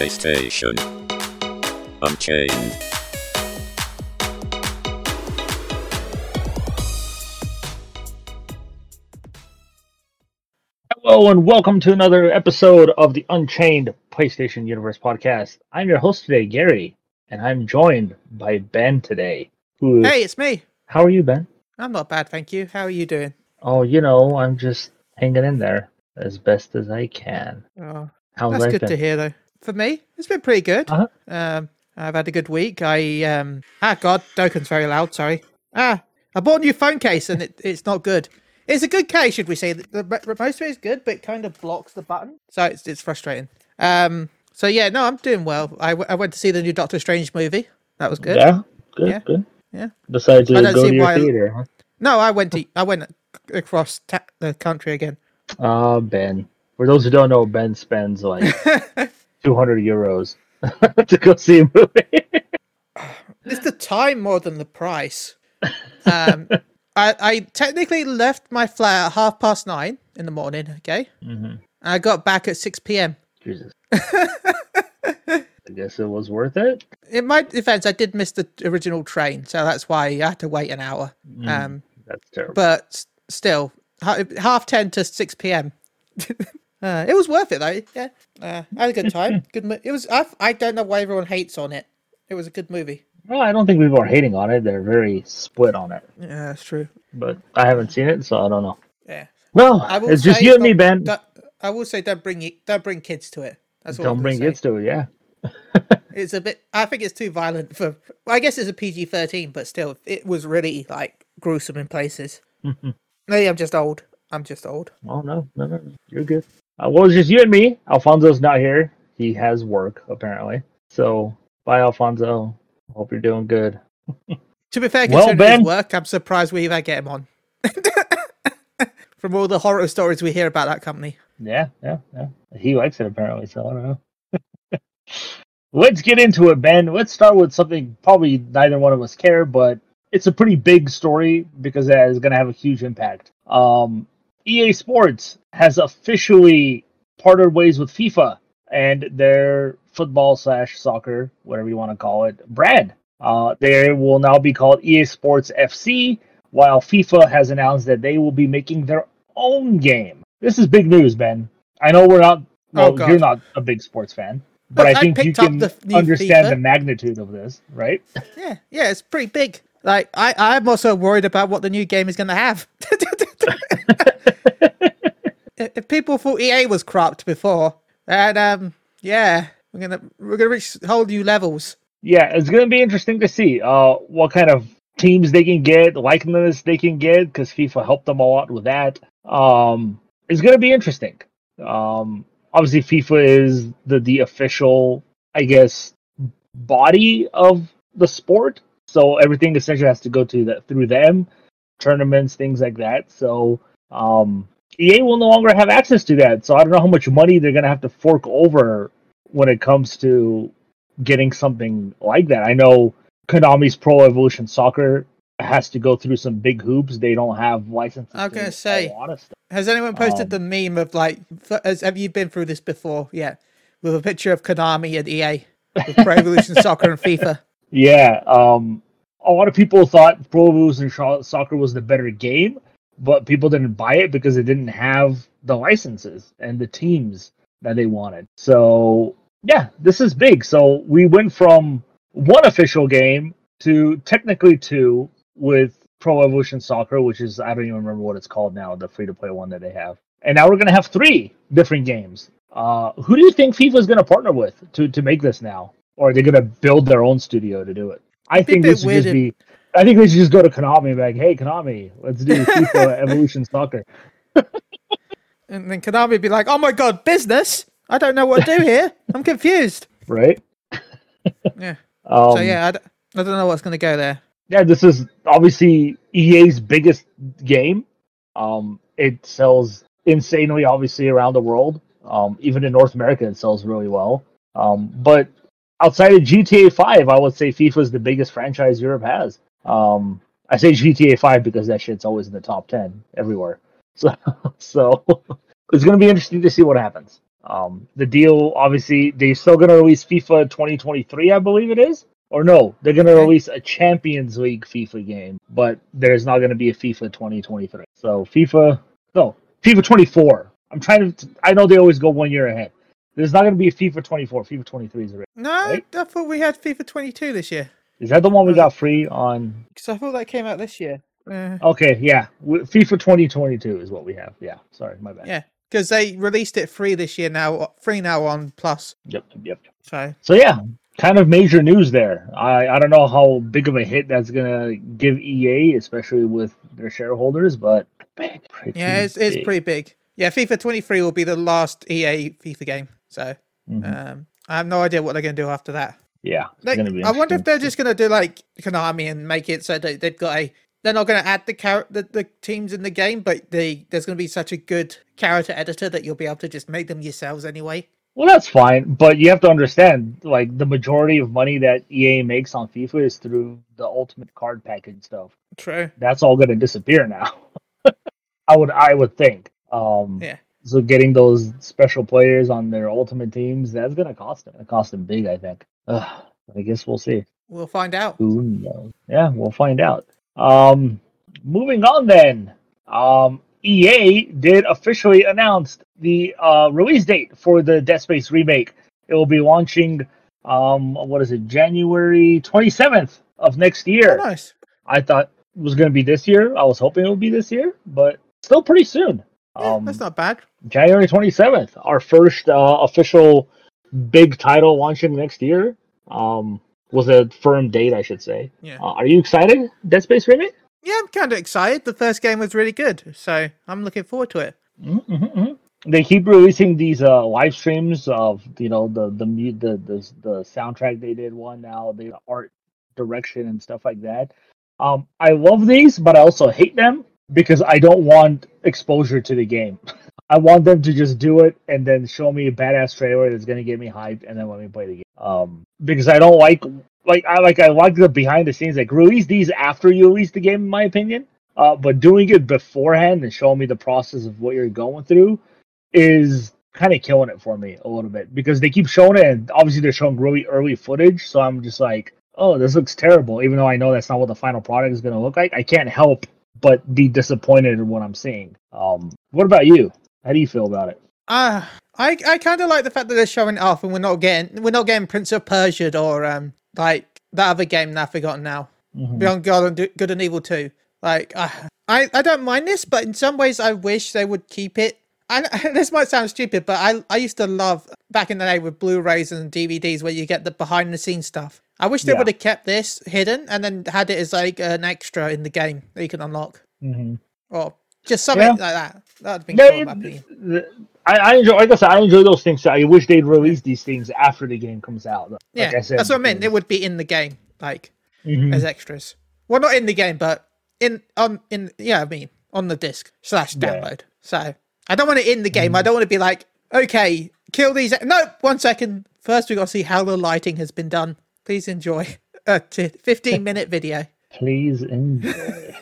PlayStation. Unchained. Hello and welcome to another episode of the Unchained PlayStation Universe podcast. I'm your host today, Gary, and I'm joined by Ben today. Who? Hey, it's me. How are you, Ben? I'm not bad, thank you. How are you doing? Oh, you know, I'm just hanging in there as best as I can. Oh, How's that's life good been? to hear, though. For me, it's been pretty good. Uh-huh. Um, I've had a good week. I um, ah, God, Dokken's very loud. Sorry. Ah, I bought a new phone case and it, it's not good. It's a good case, should we say? The, the, most of it is good, but it kind of blocks the button, so it's it's frustrating. Um, so yeah, no, I'm doing well. I, w- I went to see the new Doctor Strange movie. That was good. Yeah, good, Yeah. good. Yeah. I don't go see to your why- theater, huh? No, I went to I went across ta- the country again. Ah, Ben. For those who don't know, Ben spends like 200 euros to go see a movie. It's the time more than the price. Um, I, I technically left my flat at half past nine in the morning. Okay, hmm and I got back at six p.m. Jesus. I guess it was worth it. In my defense, I did miss the original train, so that's why I had to wait an hour. Mm, Um, that's terrible. but still, half ten to six p.m. uh, it was worth it though. Yeah, uh, I had a good time. Good. Mo- it was. I, I don't know why everyone hates on it. It was a good movie. Well, I don't think people are hating on it. They're very split on it. Yeah, that's true. But I haven't seen it, so I don't know. Yeah. Well, it's just you and me, Ben. I will say, don't bring it- don't bring kids to it. That's all Don't bring say. kids to it, yeah. It's a bit. I think it's too violent for. Well, I guess it's a PG thirteen, but still, it was really like gruesome in places. Maybe I'm just old. I'm just old. Oh no, no, no. you're good. Uh, well, it's just you and me. Alfonso's not here. He has work apparently. So bye, Alfonso. Hope you're doing good. To be fair, Well, considering Ben- his work, I'm surprised we even get him on. From all the horror stories we hear about that company. Yeah, yeah, yeah. He likes it apparently, so I don't know. Let's get into it, Ben. Let's start with something probably neither one of us care, but it's a pretty big story because it is going to have a huge impact. Um, EA Sports has officially parted ways with FIFA and their football slash soccer, whatever you want to call it, brand. Uh, they will now be called EA Sports FC, while FIFA has announced that they will be making their own game. This is big news, Ben. I know we're not. Well, Oh, you're not a big sports fan, but Look, I I think you can the understand FIFA. the magnitude of this, right? Yeah, yeah, it's pretty big. Like I, I'm also worried about what the new game is going to have. if people thought EA was cropped before, and um, yeah, we're gonna we're gonna reach whole new levels. Yeah, it's to be interesting to see uh, what kind of teams they can get, likeness they can get, because FIFA helped them a lot with that. Um, it's to be interesting. Um, obviously, FIFA is the the official, I guess, body of the sport, so everything essentially has to go to the, through them, tournaments, things like that. So um, EA will no longer have access to that. So I don't know how much money they're going to have to fork over when it comes to getting something like that. I know Konami's Pro Evolution Soccer has to go through some big hoops. They don't have licenses. I was to say, a lot of stuff. Has anyone posted Um, the meme of like? Has, have you been through this before? Yeah, with a picture of Konami and EA, with Pro Evolution Soccer and FIFA. Yeah, um, a lot of people thought Pro Evolution Soccer was the better game, but people didn't buy it because it didn't have the licenses and the teams that they wanted. So yeah, this is big. So we went from one official game to technically two with Pro Evolution Soccer, which is I don't even remember what it's called now, the free to play one that they have. And now we're gonna have three different games. Uh, who do you think FIFA is gonna partner with to to make this now, or are they gonna build their own studio to do it? I think this should just be. I think they should just go to Konami and be like, "Hey, Konami, let's do FIFA Evolution Soccer." And then Konami would be like, "Oh my god, business! I don't know what to do here. I'm confused." Right? Yeah. Um, So yeah, I, d- I don't know what's going to go there. yeah, this is obviously EA's biggest game. Um, it sells insanely, obviously, around the world. Um, even in North America, it sells really well. Um, but outside of GTA 5, I would say FIFA is the biggest franchise Europe has. Um, I say GTA 5 because that shit's always in the top 10 everywhere. So, so it's going to be interesting to see what happens. Um, the deal, obviously, they're still going to release FIFA 2023, I believe it is. Or no, they're going to release a Champions League FIFA game, but there's not going to be a FIFA 2023. So FIFA, no, FIFA 24. I'm trying to. I know they always go one year ahead. There's not going to be a FIFA 24. FIFA 23 is already. No, Right. I thought we had FIFA 22 this year. Is that the one we got free on? Because I thought that came out this year. Uh, Okay, yeah, FIFA 2022 is what we have. Yeah, sorry, my bad. yeah, because they released it free this year now, free now on Plus. Yep, yep. So So yeah, kind of major news there. I I don't know how big of a hit that's gonna give EA, especially with their shareholders, but pretty yeah, it's it's big. pretty big. Yeah, FIFA 23 will be the last EA FIFA game. So Mhm. um, I have no idea what they're going to do after that. yeah, Like. I wonder if they're just going to do like Konami and make it so that they've got a. They're not going to add the, char- the the teams in the game, but the there's going to be such a good character editor that you'll be able to just make them yourselves anyway. Well, that's fine, but you have to understand, like the majority of money that EA makes on FIFA is through the Ultimate Card Package stuff. True. That's all gonna disappear now. I would, I would think. Um, Yeah. So getting those special players on their ultimate teams, that's gonna cost them. It cost them big, I think. Ugh, I guess we'll see. We'll find out. Who knows? Yeah, we'll find out. Um, moving on then. Um, EA did officially announce the uh, release date for the Dead Space remake. It will be launching, um, what is it, January 27th of next Oh, year. nice. I thought it was going to be this year. I was hoping it would be this year, but still pretty soon. Yeah, Um, that's not bad. January 27th, our first uh, official big title launching next year. Um, was a firm date, I should say. Yeah. Uh, are you excited, Dead Space remake? Yeah, I'm kind of excited. The first game was really good, so I'm looking forward to it. Mm-hmm, mm-hmm. They keep releasing these uh, live streams of you know the the the the, the soundtrack they did one now the art direction and stuff like that. Um, I love these, but I also hate them because I don't want exposure to the game. I want them to just do it and then show me a badass trailer that's gonna get me hyped and then let me play the game. Um, because I don't like like I like I like the behind the scenes like release these after you release the game in my opinion. Uh, but doing it beforehand and showing me the process of what you're going through is kind of killing it for me a little bit because they keep showing it and obviously they're showing really early footage so i'm just like oh this looks terrible even though i know that's not what the final product is going to look like i can't help but be disappointed in what i'm seeing um what about you how do you feel about it Uh, I I kind of like the fact that they're showing it off, and we're not getting we're not getting Prince of Persia or um like that other game that I've forgotten now. Mhm. Beyond God and Do- Good and Evil Two. Like I I don't mind this, but in some ways I wish they would keep it. And this might sound stupid, but I I used to love back in the day with Blu-rays and DVDs where you get the behind the scenes stuff. I wish they Yeah. would have kept this hidden and then had it as like an extra in the game that you can unlock, Mhm. or just something Yeah. like that. That'd be Yeah, cool in my opinion. the- I, I enjoy like i said i enjoy those things So i wish they'd release these things after the game comes out like Yeah, I said, that's what I meant. It would be in the game, like Mhm. as extras. Well, not in the game, but in on in yeah, I mean on the disc slash. Mm-hmm. download. So I don't want to end the game. I don't want to be like, okay, kill these. No, one second. First, we got to see how the lighting has been done. Please enjoy a t- fifteen minute video. please enjoy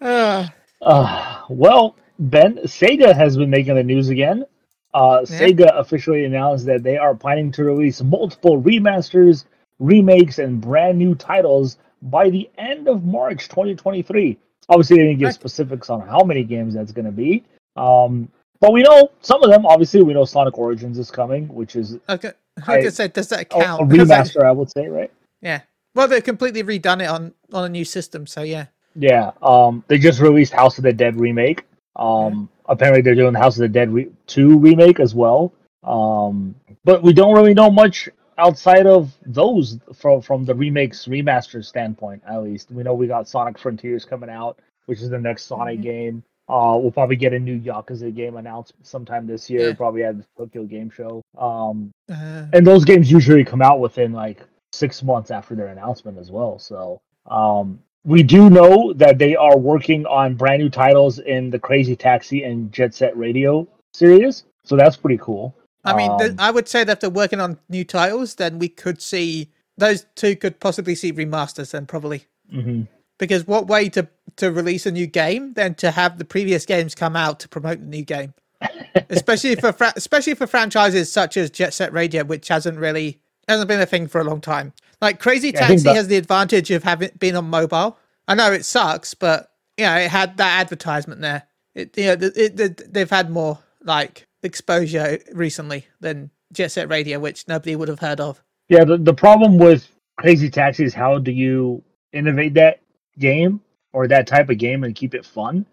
Uh, Uh, well, Ben, Sega has been making the news again. Uh, Yeah. Sega officially announced that they are planning to release multiple remasters, remakes, and brand new titles by the end of March 2023. Obviously, they didn't give specifics on how many games that's going to be. Um, but we know some of them. Obviously, we know Sonic Origins is coming, which is okay. I I- say, does that count? a that- remaster, I would say, right? yeah. Well, they've completely redone it on on a new system, so yeah. Yeah, um, they just released House of the Dead remake. Um, apparently they're doing House of the Dead re- two remake as well. Um, but we don't really know much outside of those from from the remakes remaster standpoint. At least we know we got Sonic Frontiers coming out, which is the next Sonic Mhm. game. Uh, we'll probably get a new Yakuza game announced sometime this year. Yeah. Probably at the Tokyo Game Show. Um, Uh, and those games usually come out within like six months after their announcement as well. So um, we do know that they are working on brand new titles in the Crazy Taxi and Jet Set Radio series. So that's pretty cool. I mean, th- Um, I would say that if they're working on new titles, then we could see those two could possibly see remasters. Then probably mhm. because what way to to release a new game than to have the previous games come out to promote the new game? especially for fra- especially for franchises such as Jet Set Radio, which hasn't really hasn't been a thing for a long time. Like Crazy Yeah, Taxi that- has the advantage of having been on mobile. I know it sucks, but you know it had that advertisement there. It you know it, th- they've had more like exposure recently than Jet Set Radio, which nobody would have heard of. Yeah, the, the problem with Crazy Taxi is how do you innovate that game or that type of game and keep it fun?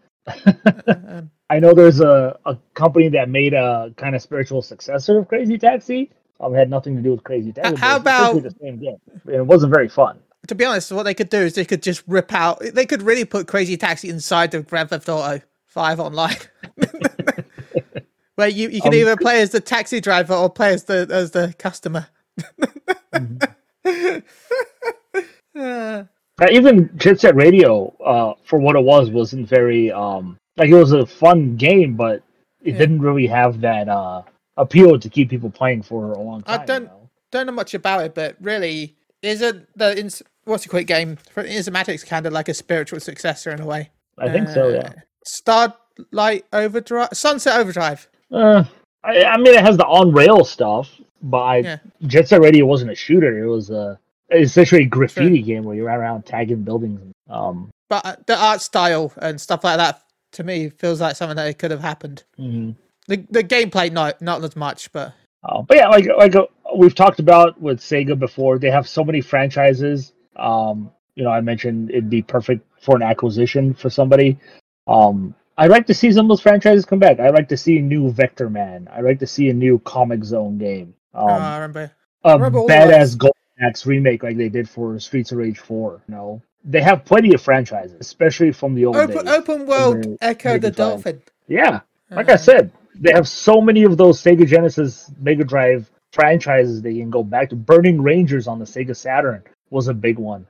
Um, I know there's a, a company that made a kind of spiritual successor of Crazy Taxi. Um, it had nothing to do with Crazy Taxi. how about- the same game? It wasn't very fun. to be honest, what they could do is they could just rip out. They could really put Crazy Taxi inside of Grand Theft Auto Five online, where you, you can Um, either play as the taxi driver or play as the as the customer. Uh, Uh, even Jet Set Radio, uh, for what it was, wasn't very um like it was a fun game, but it Yeah. didn't really have that uh appeal to keep people playing for a long I time. don't- you don't know much about it, but really, is it the ins- what's a quick game for Insomniac's kind of like a spiritual successor in a way? I think so. Uh, Yeah. Starlight Overdrive, Sunset Overdrive. Uh, I, I mean, it has the on rail stuff, but I, Yeah. Jet Set Radio wasn't a shooter. It was a essentially a graffiti game where you ran around tagging buildings. Um, But uh, the art style and stuff like that to me feels like something that could have happened. mhm. The the gameplay not not as much, but Uh, but yeah, like like uh, we've talked about with Sega before, they have so many franchises. Um, you know, I mentioned it'd be perfect for an acquisition for somebody. Um, I'd like to see some of those franchises come back. I'd like to see a new Vectorman. I'd like to see a new Comix Zone game. Um, uh, I remember. a remember badass. Golden Axe remake like they did for Streets of Rage 4. You know, they have plenty of franchises, especially from the old Open days. open world the Echo the. Dolphin. Yeah, like I Uh, said, they have so many of those Sega Genesis Mega Drive franchises they can go back to. Burning Rangers on the Sega Saturn was a big one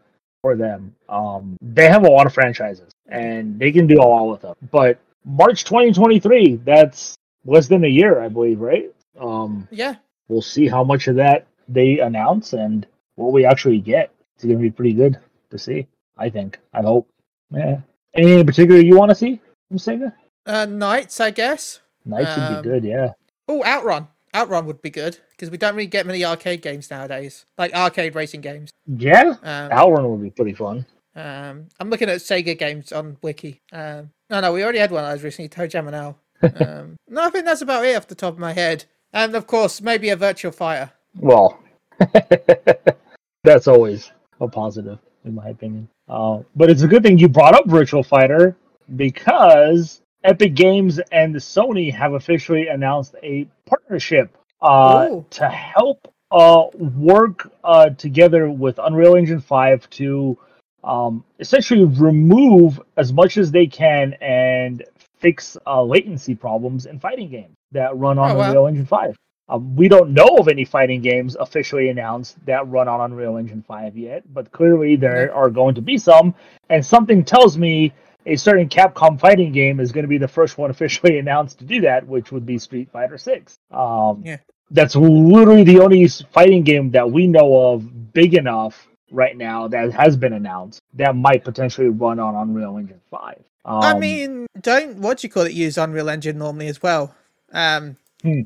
for them. Um, they have a lot of franchises, and they can do a lot with them. But March 2023, that's less than a year, I believe, right? Um, Yeah, we'll see how much of that they announce and what we actually get. It's going to be pretty good to see, I think. I hope. Yeah. Anything in particular you want to see from Sega? uh, NiGHTS, I guess. NiGHTS would Um, be good, yeah. Oh, Outrun. Outrun would be good because we don't really get many arcade games nowadays, like arcade racing games. Yeah, Um, Outrun would be pretty fun. Um, I'm looking at Sega games on Wiki. Um, no, no, we already had one of those recently, ToeJam and Earl. Um, no, I think that's about it off the top of my head. And of course, maybe a Virtual Fighter. Well, that's always a positive, in my opinion. Uh, but it's a good thing you brought up Virtual Fighter because Epic Games and Sony have officially announced a partnership uh, to help uh, work uh, together with Unreal Engine 5 to um, essentially remove as much as they can and fix uh, latency problems in fighting games that run on Oh, wow. Unreal Engine 5. Um, we don't know of any fighting games officially announced that run on Unreal Engine 5 yet, but clearly there are going to be some, and something tells me a certain Capcom fighting game is going to be the first one officially announced to do that, which would be Street Fighter 6. Um, Yeah. That's literally the only fighting game that we know of big enough right now that has been announced that might potentially run on Unreal Engine 5. Um, I mean, don't what do you call it? Use Unreal Engine normally as well. Um, Hmm.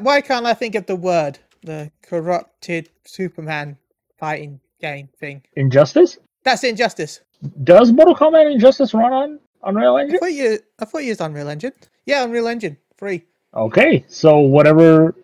why can't I think of the word? The corrupted Superman fighting game thing. Injustice? That's Injustice. Does Mortal Kombat Injustice run on Unreal I Engine? thought you. I thought you used Unreal Engine. Yeah, Unreal Engine free. Okay, so whatever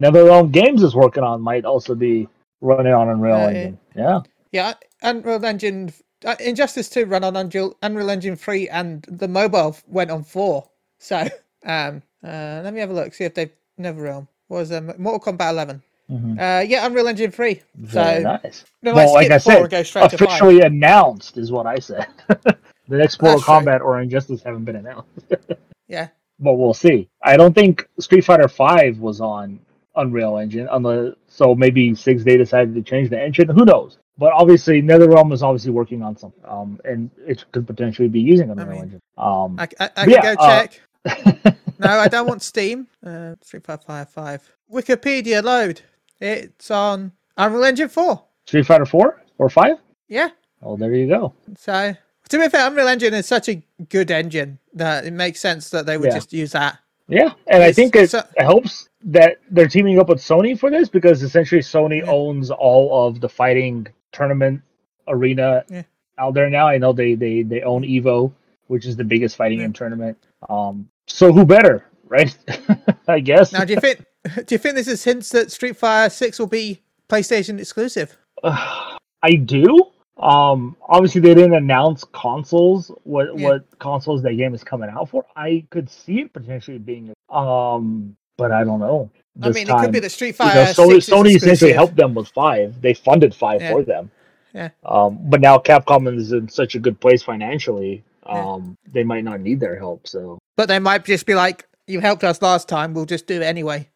NetherRealm Games is working on might also be running on Unreal Uh, Engine. Yeah. Yeah, Unreal Engine. Uh, Injustice 2 run on Unreal, Unreal Engine 3 and the mobile went on 4. So, um, uh, let me have a look, see if they've NetherRealm. What was um, Mortal Kombat 11? Mhm. Uh, yeah, Unreal Engine 3. Very so, nice. might Well, like I said, and go straight 5. officially announced is what I said. the next Mortal. Kombat or Injustice haven't been announced, Yeah. but we'll see. I don't think Street Fighter Five was on Unreal Engine, unless so maybe Six Day decided to change the engine. Who knows? But obviously, NetherRealm is obviously working on something, um, and it could potentially be using Unreal mean, Engine. Um, I, I, I can yeah, go uh, check. no, I don't want Steam. Uh, 3555. Wikipedia load. It's on Unreal Engine 4. Street Fighter Four or Five? Yeah. Oh, there you go. So, to be fair, Unreal Engine is such a good engine that it makes sense that they would Yeah. just use that. Yeah, and I think it so- helps that they're teaming up with Sony for this because essentially Sony Yeah. owns all of the fighting tournament arena Yeah. out there now. I know they they they own Evo, which is the biggest fighting game tournament. Um, so who better, right? I guess. Now, do you think do you think this is hints that Street Fighter Six will be PlayStation exclusive? I do. Um, obviously they didn't announce consoles. What Yeah. what consoles that game is coming out for? I could see it potentially being. Um, but I don't know. I mean, it could be the that Street Fighter Sony, Six is Sony essentially helped them with five. They funded five Yeah. for them. Yeah. Um, but now Capcom is in such a good place financially. Yeah. Um, they might not need their help. So but they might just be like, "You helped us last time. We'll just do it anyway."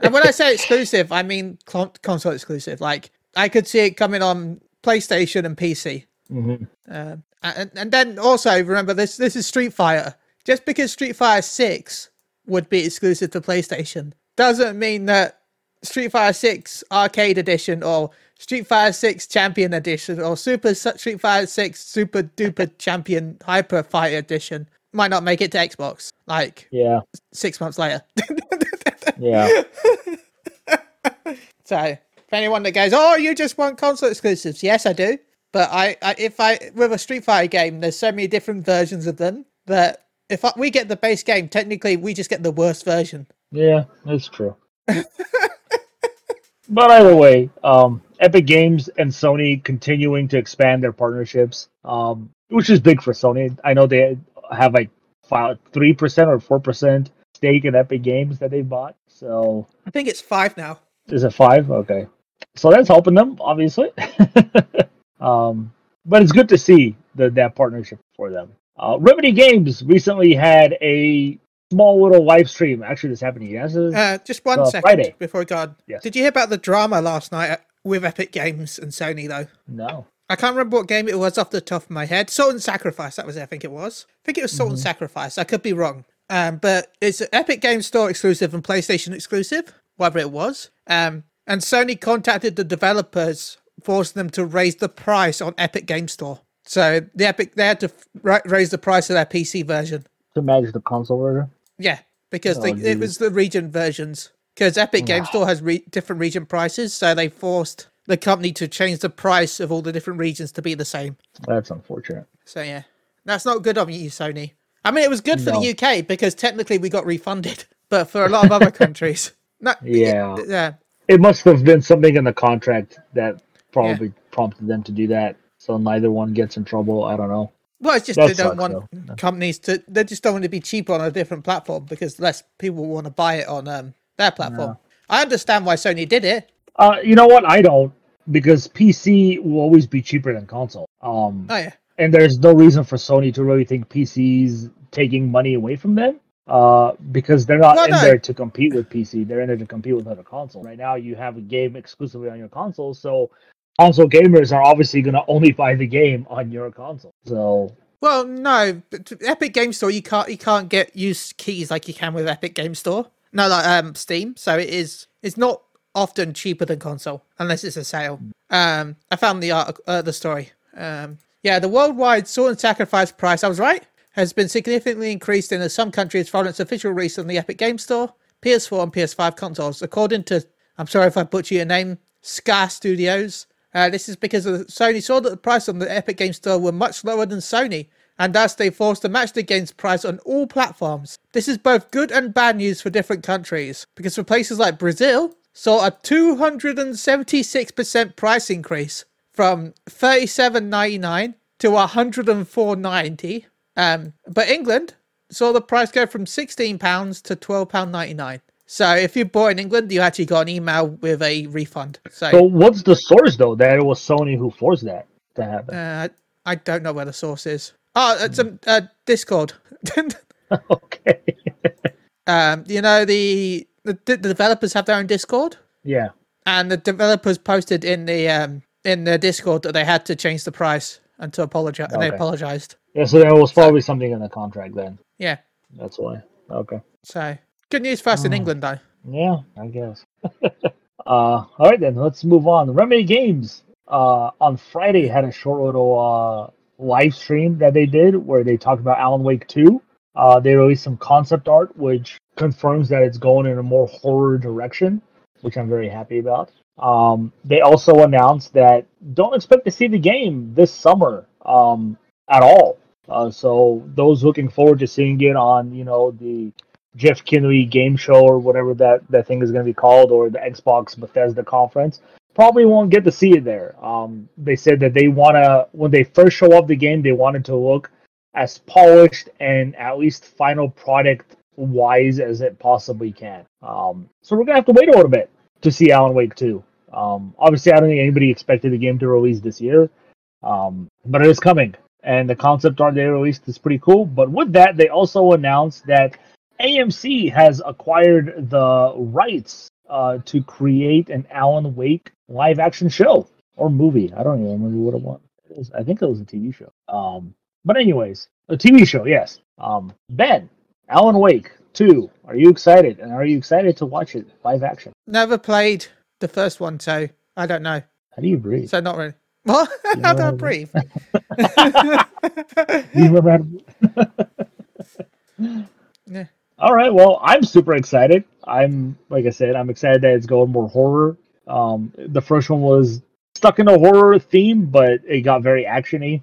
And when I say exclusive, I mean con- console exclusive. Like I could see it coming on PlayStation and PC. mhm. Um, and, and then also remember this: this is Street Fighter. Just because Street Fighter Six would be exclusive to PlayStation doesn't mean that Street Fighter Six Arcade Edition or Street Fighter Six Champion Edition or Super Street Fighter Six Super Duper Champion Hyper Fighter Edition might not make it to Xbox. Like yeah, six months later. yeah, So, if anyone that goes, "Oh, you just want console exclusives," yes, I do. But I, I if I with a Street Fighter game, there's so many different versions of them that if I, we get the base game, technically we just get the worst version. yeah. That's true. but either way, um, Epic Games and Sony continuing to expand their partnerships, um, which is big for Sony. I know they have like three percent or four percent stake in Epic Games that they bought. So I think it's five now. Is it five? Okay. So that's helping them, obviously. um, but it's good to see the, that partnership for them. Uh, Remedy Games recently had a small little live stream. Actually, this happened yesterday. Uh, just one Uh, second Friday. before we go on. Yes. Did you hear about the drama last night with Epic Games and Sony though? no. I can't remember what game it was off the top of my head. Salt and Sacrifice, that was it, I think it was. I think it was Salt and Sacrifice. I could be wrong. Um, but it's an Epic Games Store exclusive and PlayStation exclusive, whatever it was. Um, and Sony contacted the developers, forcing them to raise the price on Epic Games Store. So the Epic they had to ra- raise the price of their PC version. To match the console version. Yeah, because Oh, they, it was the region versions. Because Epic Games Store has re- different region prices, so they forced the company to change the price of all the different regions to be the same. That's unfortunate. So yeah, that's not good of you, Sony. I mean, it was good for No. the UK because technically we got refunded, but for a lot of other countries, no, Yeah. yeah, It must have been something in the contract that probably prompted them to do that. So neither one gets in trouble. I don't know. Well, it's just That they don't sucks, want though. companies to. They just don't want to be cheaper on a different platform because less people want to buy it on um, their platform. I understand why Sony did it. Uh, you know what? I don't because PC will always be cheaper than console. Um, Oh yeah, and there's no reason for Sony to really think PC's taking money away from them. Uh, because they're not in no. there to compete with PC. They're in there to compete with other consoles. Right now, you have a game exclusively on your console, so console gamers are obviously going to only buy the game on your console. So Well, no, but Epic Game Store you can't you can't get use keys like you can with Epic Game Store. No, like um Steam. So it is it's not often cheaper than console unless it's a sale. Um, I found the article, uh, the story. Um, yeah, the worldwide Salt and Sacrifice price. I was right. Has been significantly increased in some countries following its official release on the Epic Game Store, PS4 and PS5 consoles, according to. I'm sorry if I butcher your name, Ska Studios. Uh, this is because Sony saw that the price on the Epic Game Store were much lower than Sony, and thus they forced to match the game's price on all platforms. This is both good and bad news for different countries, because for places like Brazil, saw a 276% price increase from 37.99 to 104.90. Um, but England saw the price go from 16 pounds to 12 pound 99. So if you bought in England, you actually got an email with a refund. So, So what's the source though that it was Sony who forced that to happen? uh, I don't know where the source is. Oh, it's a uh, Discord. okay. um, you know the, the the developers have their own Discord, yeah. and the developers posted in the um in the Discord that they had to change the price and to apologize. And they apologized. Yeah, so there was probably something in the contract then. Yeah. That's why. Okay. So good news for us in England, though. Yeah, I guess. uh all right then, let's move on. Remedy Games uh on Friday had a short little uh live stream that they did where they talked about Alan Wake 2. Uh, they released some concept art, which confirms that it's going in a more horror direction, which I'm very happy about. Um, they also announced that don't expect to see the game this summer um, at all. Uh, so those looking forward to seeing it on, you know, the Geoff Keighley game show or whatever that, that thing is going to be called, or the Xbox Bethesda conference, probably won't get to see it there. Um, they said that they want to, when they first show up the game, they wanted it to look as polished and at least final product wise as it possibly can. Um, so we're gonna have to wait a little bit to see Alan Wake 2. Um, obviously, I don't think anybody expected the game to release this year, um, but it is coming, and the concept art they released is pretty cool. But with that, they also announced that AMC has acquired the rights uh, to create an Alan Wake live action show or movie. I don't even remember what it was. It was I think it was a TV show. Um, but anyways, a TV show, yes. Um, ben, Alan Wake 2. Are you excited? And are you excited to watch it live action? Never played the first one, so I don't know. How do you breathe? So not really. What? How do I breathe? You remember to... Yeah. All right. Well, I'm super excited. I'm like I said, I'm excited that it's going more horror. Um, the first one was stuck in a horror theme, but it got very actiony,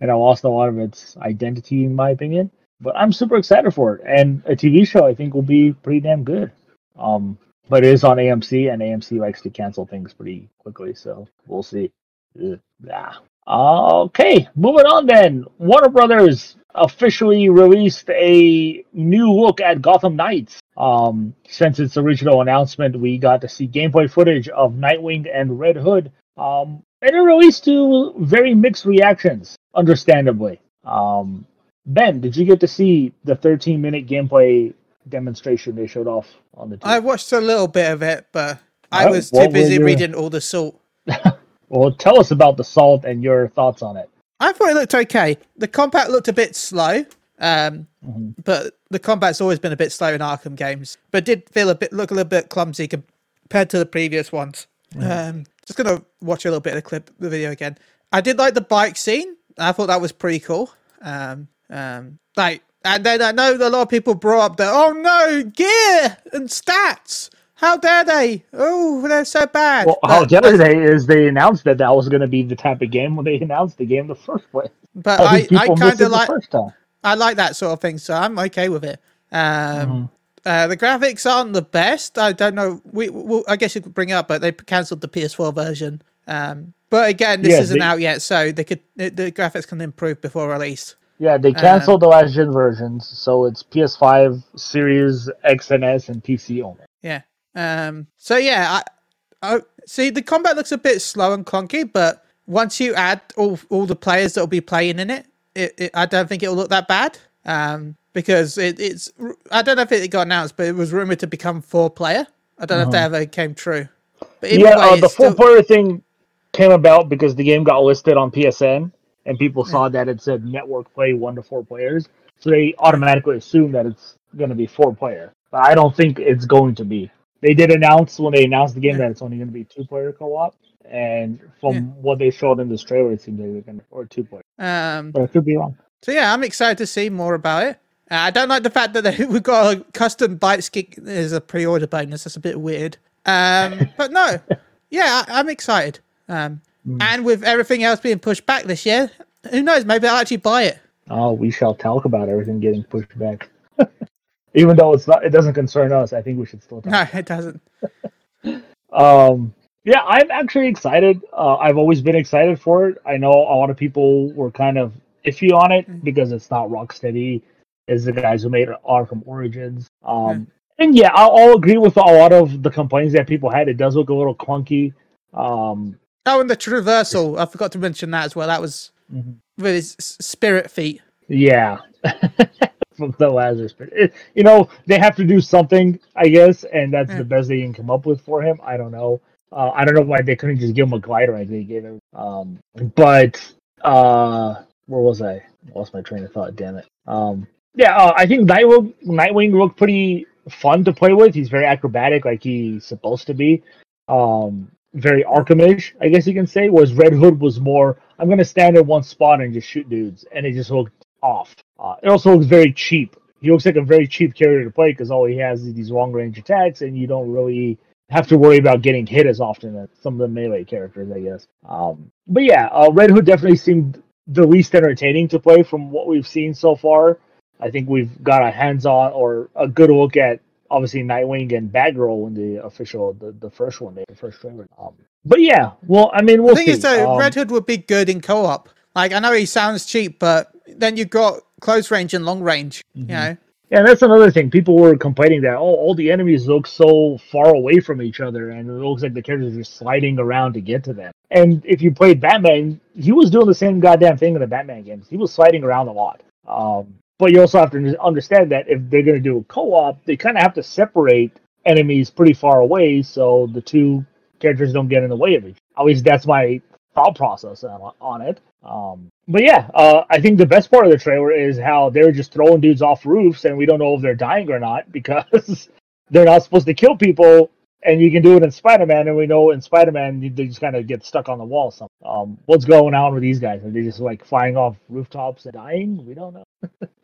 and I lost a lot of its identity, in my opinion. But I'm super excited for it, and a TV show I think will be pretty damn good. Um, but it is on AMC, and AMC likes to cancel things pretty quickly, so we'll see. Yeah. Okay, moving on then. Warner Brothers officially released a new look at Gotham Knights. Um, since its original announcement, we got to see gameplay footage of Nightwing and Red Hood. Um, and it released to very mixed reactions, understandably. Um, ben, did you get to see the 13 minute gameplay demonstration they showed off on the TV? I watched a little bit of it, but I was too busy your- reading all the salt. Well, tell us about the salt and your thoughts on it. I thought it looked okay. The combat looked a bit slow, um, Mhm. but the combat's always been a bit slow in Arkham games. But did feel a bit look a little bit clumsy compared to the previous ones. Um, just gonna watch a little bit of the clip, the video again. I did like the bike scene. I thought that was pretty cool. Um, um, like, and then I know a lot of people brought up that, oh no gear and stats. How dare they? Oh, they're so bad. Well, how dare they is they announced that that was going to be the type of game when they announced the game in the first place. But I I, kind of like. I like that sort of thing, so I'm okay with it. Um, Mm-hmm. uh, the graphics aren't the best. I don't know. We, we I guess you could bring it up, but they cancelled the PS4 version. Um, but again, this Yeah, isn't they- out yet, so they could the, the graphics can improve before release. Yeah, they canceled the last gen versions, so it's PS5, Series X and S, and PC only. Yeah. Um. So yeah, I, I see the combat looks a bit slow and clunky, but once you add all all the players that will be playing in it, it, it I don't think it'll look that bad. Um. Because it, it's I don't know if it got announced, but it was rumored to become four player. I don't know if that ever came true. But yeah, way, uh, the four still- player thing came about because the game got listed on PSN, and people saw that it said network play one to four players, so they automatically assume that it's going to be four player. But I don't think it's going to be. They did announce when they announced the game that it's only going to be two player co op, and from Yeah. what they showed in this trailer, it seems like they're going to or two player. um. But I could be wrong. So yeah, I'm excited to see more about it. Uh, I don't like the fact that they, we've got a custom bite skick as a pre-order bonus. That's a bit weird. Um, but no, yeah, I, I'm excited. Um, and with everything else being pushed back this year, who knows? Maybe I'll actually buy it. Oh, we shall talk about everything getting pushed back. Even though it's not, it doesn't concern us. I think we should still talk. No, it doesn't. Um, yeah, I'm actually excited. Uh, I've always been excited for it. I know a lot of people were kind of iffy on it because it's not Rocksteady. Is the guys who made Arkham Origins. Um, and yeah, I'll, I'll agree with a lot of the complaints that people had. It does look a little clunky. Um, Oh, and the traversal. I forgot to mention that as well. That was Mhm. with his spirit feet. yeah, from the Lazarus Pit. It- you know, they have to do something, I guess, and that's Yeah. the best they can come up with for him. I don't know. Uh, I don't know why they couldn't just give him a glider like they gave him. Um, but uh, where was I? I lost my train of thought. Damn it. Um, yeah, uh, I think Nightwing, Nightwing looked pretty fun to play with. He's very acrobatic, like he's supposed to be. Um, very Arkhamish, I guess you can say. Whereas Red Hood was more, I'm gonna stand in one spot and just shoot dudes, and it just looked off. Uh, it also looks very cheap he looks like a very cheap character to play because all he has is these long range attacks, and you don't really have to worry about getting hit as often as some of the melee characters, I guess. Um, but yeah, uh, Red Hood definitely seemed the least entertaining to play from what we've seen so far. I think we've got a hands on or a good look at obviously Nightwing and Batgirl in the official the, the first one, the first trailer. Um, but yeah, well, I mean, we'll the thing see. is, though, Um, Red Hood would be good in co-op. Like, I know he sounds cheap, but then you've got close range and long range. You Mhm. know, Yeah, that's another thing. People were complaining that oh, all the enemies look so far away from each other, and it looks like the characters are sliding around to get to them. And if you played Batman, he was doing the same goddamn thing in the Batman games. He was sliding around a lot. Um, but you also have to understand that if they're going to do a co-op, they kind of have to separate enemies pretty far away, so the two characters don't get in the way of each. At least that's my thought process on, it. Um, but yeah, uh, I think the best part of the trailer is how they're just throwing dudes off roofs, and we don't know if they're dying or not because they're not supposed to kill people. And you can do it in Spider Man, and we know in Spider Man they just kind of get stuck on the wall. So, um, what's going on with these guys? Are they just like flying off rooftops and dying? We don't know.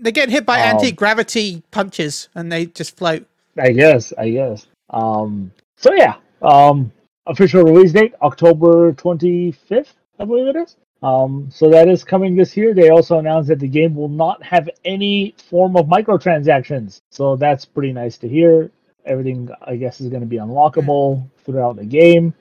they get hit by Um, anti-gravity punches and they just float. I guess. I guess. Um, so yeah. Um, official release date October twenty fifth, I believe it is. Um, so that is coming this year. They also announced that the game will not have any form of microtransactions. So that's pretty nice to hear. Everything, I guess, is going to be unlockable throughout the game.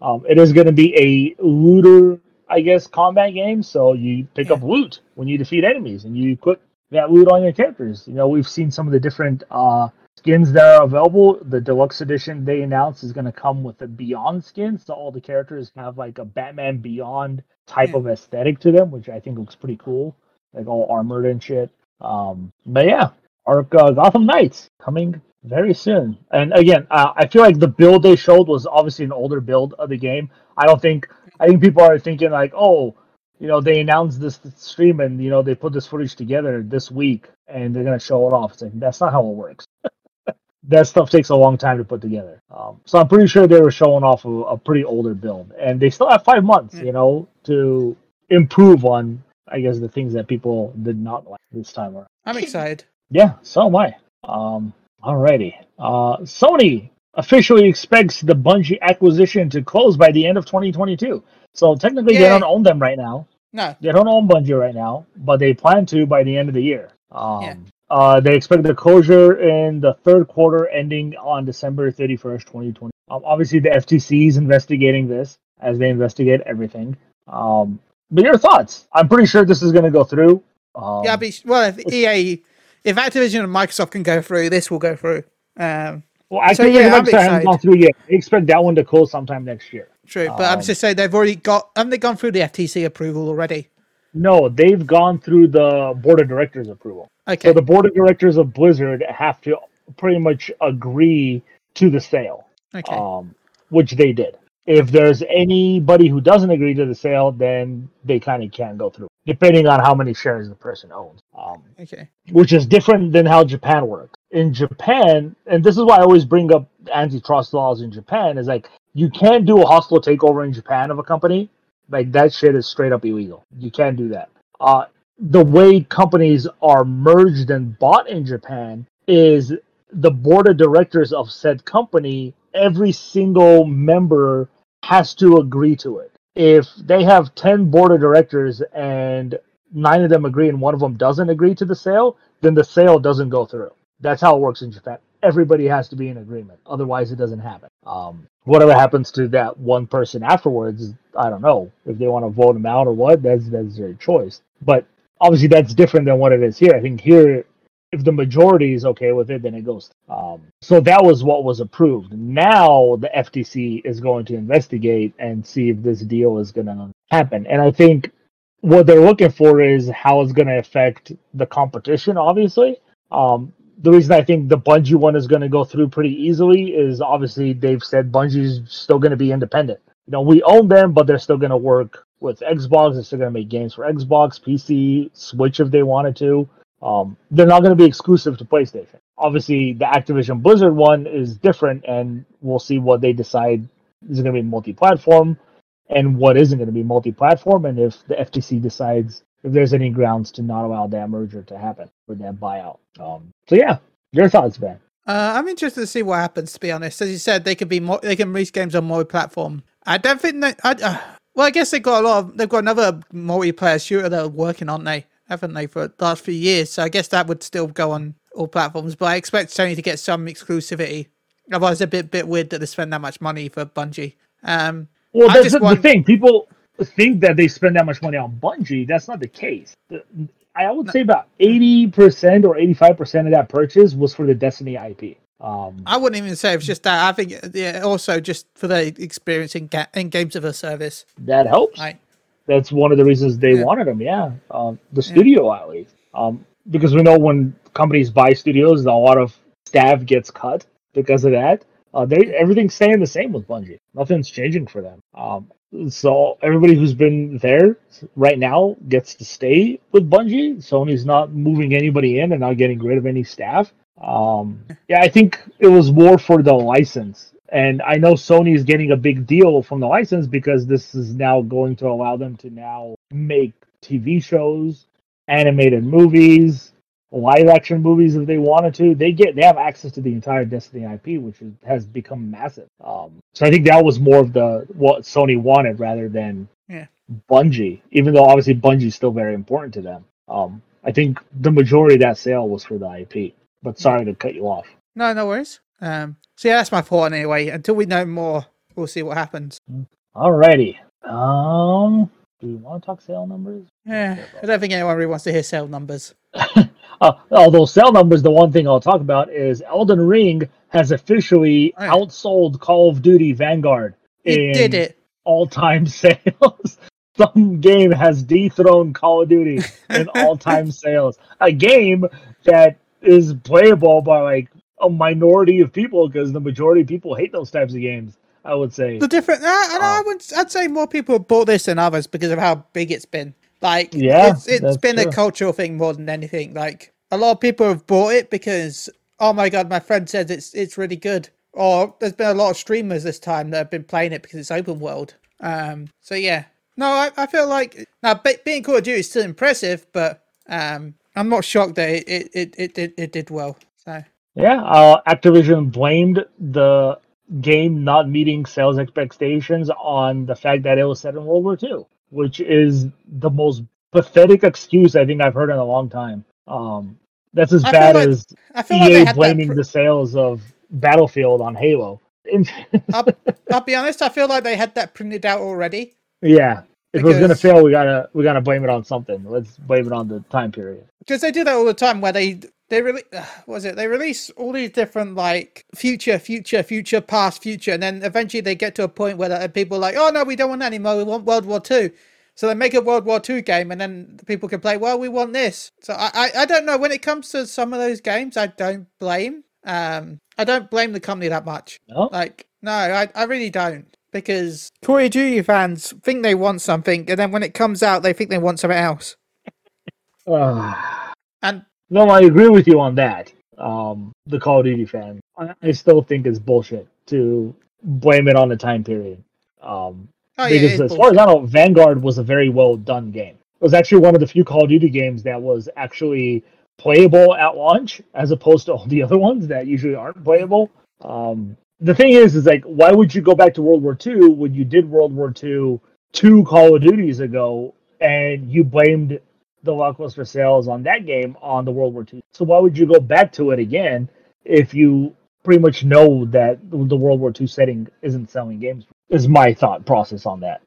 Um, it is going to be a looter, I guess, combat game. So you pick up loot when you defeat enemies, and you put that loot on your characters. You know, we've seen some of the different uh, skins that are available. The deluxe edition they announced is going to come with the Beyond skin, so all the characters have like a Batman Beyond type Yeah. of aesthetic to them, which I think looks pretty cool, like all armored and shit. Um, but yeah, Arc uh, Gotham Knights coming very soon. And again, uh, I feel like the build they showed was obviously an older build of the game. I don't think I think people are thinking like, oh, you know, they announced this stream and you know they put this footage together this week and they're gonna show it off. It's like that's not how it works. that stuff takes a long time to put together. Um, so I'm pretty sure they were showing off a, a pretty older build, and they still have five months, Mm. you know, to improve on, I guess, the things that people did not like this time around. I'm excited. Yeah, so am I. Um, alrighty. Uh, Sony officially expects the Bungie acquisition to close by the end of 2022. So technically, they don't own them right now. No, They don't own Bungie right now, but they plan to by the end of the year. Um, Yeah. uh, they expect the closure in the third quarter, ending on December 31st, 2020. Um, obviously, the FTC is investigating this as they investigate everything. Um, but your thoughts? I'm pretty sure this is going to go through. Um, yeah, but well, if EA, if Activision and Microsoft can go through, this will go through. Um, well, Activision So, yeah, and Microsoft haven't gone through yet. They expect that one to close sometime next year. True, but I'm Um, just saying they've already got. Haven't they gone through the FTC approval already? No, they've gone through the board of directors approval. Okay. So the board of directors of Blizzard have to pretty much agree to the sale, okay. um, which they did. If there's anybody who doesn't agree to the sale, then they kind of can't go through, depending on how many shares the person owns. Um, okay. which is different than how Japan works. In Japan, and this is why I always bring up antitrust laws in Japan, is like you can't do a hostile takeover in Japan of a company. Like that shit is straight up illegal. You can't do that. Uh, the way companies are merged and bought in Japan is the board of directors of said company, every single member has to agree to it. If they have 10 board of directors and nine of them agree and one of them doesn't agree to the sale, then the sale doesn't go through. That's how it works in Japan. Everybody has to be in agreement. Otherwise, it doesn't happen. Um, whatever happens to that one person afterwards, I don't know. If they want to vote him out or what, that's, that's their choice. But obviously, that's different than what it is here. I think here, if the majority is okay with it, then it goes. Um, so that was what was approved. Now the FTC is going to investigate and see if this deal is going to happen. And I think what they're looking for is how it's going to affect the competition. Obviously, um, the reason I think the Bungie one is going to go through pretty easily is obviously they've said Bungie's still going to be independent. You know, we own them, but they're still going to work with Xbox. They're still going to make games for Xbox, PC, Switch if they wanted to. Um, they're not going to be exclusive to PlayStation. Obviously, the Activision Blizzard one is different, and we'll see what they decide is going to be multi-platform and what isn't going to be multi-platform. And if the FTC decides if there's any grounds to not allow that merger to happen or that buyout. Um, so yeah, your thoughts, Ben? Uh, I'm interested to see what happens. To be honest, as you said, they could be more. They can release games on more platform. I don't think that. I, uh, well, I guess they've got a lot of. They've got another multiplayer shooter they're working on. They haven't they for the last few years. So I guess that would still go on all platforms. But I expect Sony to get some exclusivity. Otherwise, it's a bit bit weird that they spend that much money for Bungie. Um, Well, I that's the, want- the thing. People think that they spend that much money on Bungie. That's not the case. I would say about eighty percent or eighty-five percent of that purchase was for the Destiny IP. Um, I wouldn't even say it's just that. I think yeah, also just for the experience in, ga- in games of a service. that helps. Like, That's one of the reasons they Yeah. wanted them. Yeah, um, the studio at least, um, because we know when companies buy studios, a lot of staff gets cut because of that. Uh, they everything's staying the same with Bungie. Nothing's changing for them. Um, so everybody who's been there right now gets to stay with Bungie. Sony's not moving anybody in and not getting rid of any staff. Um, yeah, I think it was more for the license. And I know Sony is getting a big deal from the license because this is now going to allow them to now make TV shows, animated movies, live action movies if they wanted to. They get they have access to the entire Destiny IP, which is, has become massive. Um, so I think that was more of the what Sony wanted rather than Yeah. Bungie. Even though obviously Bungie is still very important to them. Um, I think the majority of that sale was for the IP. But sorry to cut you off. no, no worries. Um, so yeah, that's my thought anyway. Until we know more, we'll see what happens. Alrighty. Um, do you want to talk sale numbers? Yeah, I don't think anyone really wants to hear sale numbers. Uh, although sale numbers, the one thing I'll talk about is Elden Ring has officially yeah. outsold Call of Duty Vanguard in did it. all-time sales. Some game has dethroned Call of Duty in all-time sales. A game that is playable by like a minority of people because the majority of people hate those types of games. I would say. The different, uh, and I Oh. would, I'd say more people have bought this than others because of how big it's been. Like, Yeah, it's, it's been a cultural thing more than anything. Like, a lot of people have bought it because, oh my god, my friend says it's it's really good. Or there's been a lot of streamers this time that have been playing it because it's open world. Um, so yeah, no, I, I feel like now be, being Call of Duty is still impressive, but um, I'm not shocked that it it it it, it, it did well. So Yeah, uh, Activision blamed the game not meeting sales expectations on the fact that it was set in World War II, which is the most pathetic excuse I think I've heard in a long time. Um, that's as I bad like- as I feel like EA that. blaming pr- the sales of Battlefield on Halo. I'll, I'll be honest. I feel like they had that printed out already. yeah, if it was gonna Because- fail, we gotta we gotta blame it on something. Let's blame it on the time period. because they do that all the time where they they really was it? They release all these different like future future future past future and then eventually they get to a point where the, people are like oh no we don't want that anymore. We want world war two. So they make a world war two game and then people can play well we want this. So I, I i don't know. When it comes to some of those games i don't blame um i don't blame the company that much. No, like no i, I really don't. Because Call of Duty fans think they want something and then when it comes out they think they want something else? Ah. and No, I agree with you on that. Um, the Call of Duty fan, I, I still think it's bullshit to blame it on the time period. Um, oh because it's as far as I know, Vanguard was a very well done game. It was actually one of the few Call of Duty games that was actually playable at launch, as opposed to all the other ones that usually aren't playable. Um, the thing is, is like, why would you go back to World War II when you did World War II two Call of Duties ago, and you blamed the lackluster sales on that game on the World War II? So why would you go back to it again if you pretty much know that the World War II setting isn't selling games? Is my thought process on that.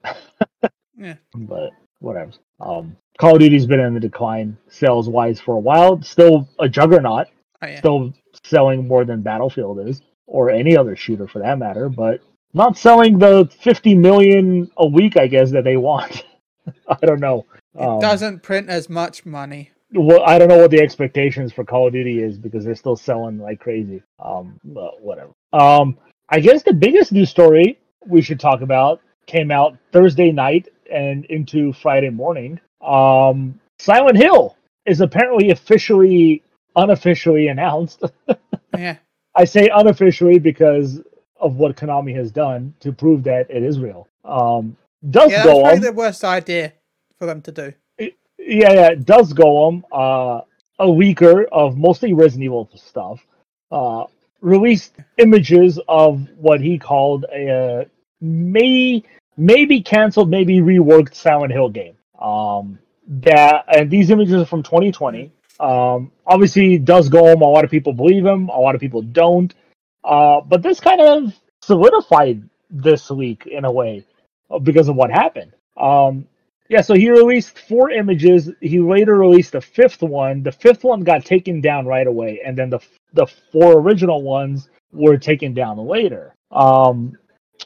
Yeah. But whatever. Um, Call of Duty's been in the decline sales wise for a while. Still a juggernaut. oh, yeah. Still selling more than Battlefield is, or any other shooter for that matter. But not selling the 50 million a week, I guess, that they want. I don't know. It Um, doesn't print as much money. well, I don't know what the expectations for Call of Duty is because they're still selling like crazy. Um, but whatever. Um, I guess the biggest news story we should talk about came out Thursday night and into Friday morning. Um, Silent Hill is apparently officially, unofficially announced. Yeah. I say unofficially because of what Konami has done to prove that it is real. Um, does Yeah, go that's probably on. the worst idea for them to do. yeah, yeah, it Dusk Golem, uh, a leaker of mostly Resident Evil stuff, uh, released images of what he called a uh, may maybe canceled, maybe reworked Silent Hill game. Um, that and these images are from 2020. Um, obviously, Dusk Golem. A lot of people believe him. A lot of people don't. Uh, but this kind of solidified this week in a way because of what happened. Um, yeah, so he released four images. He later released a fifth one. The fifth one got taken down right away, and then the the four original ones were taken down later. Um,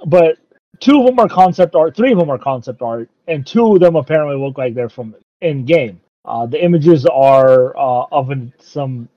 but two of them are concept art, three of them are concept art, and two of them apparently look like they're from in game. Uh, the images are uh, of an, some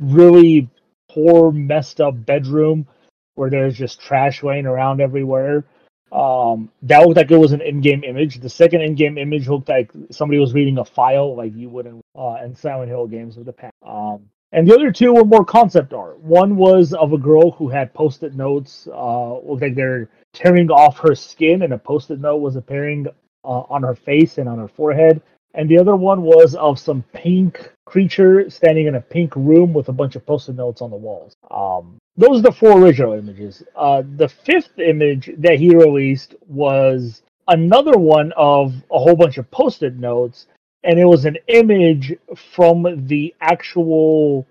really poor, messed up bedroom where there's just trash laying around everywhere. Um, that looked like it was an in-game image. The second in-game image looked like somebody was reading a file, like you would in uh, in Silent Hill games of the past. Um, and the other two were more concept art. One was of a girl who had post-it notes, uh, looked like they're tearing off her skin, and a post-it note was appearing uh, on her face and on her forehead. And the other one was of some pink creature standing in a pink room with a bunch of post-it notes on the walls. Um, those are the four original images. Uh, the fifth image that he released was another one of a whole bunch of post-it notes, and it was an image from the actual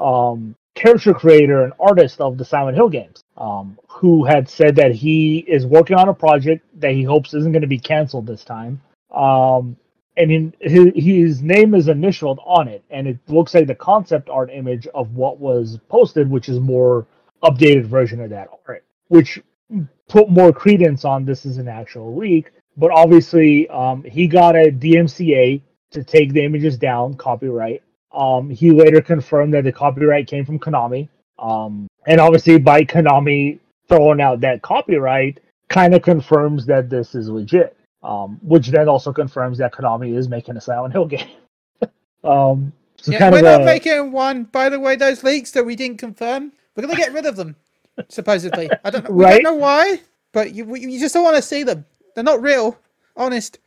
um, character creator and artist of the Silent Hill games, um, who had said that he is working on a project that he hopes isn't going to be canceled this time. Um, and in, his, his name is initialed on it, and it looks like the concept art image of what was posted, which is more updated version of that art, which put more credence on this is an actual leak. But obviously, um, he got a DMCA to take the images down, copyright. Um, he later confirmed that the copyright came from Konami. Um, and obviously, by Konami throwing out that copyright, kind of confirms that this is legit um, which then also confirms that Konami is making a Silent Hill game. um, so Yeah, kind we're of not a, making one. By the way, those leaks that we didn't confirm, we're gonna get rid of them. supposedly, I don't know. We Right? don't know why, but you you just don't want to see them. They're not real. Honest.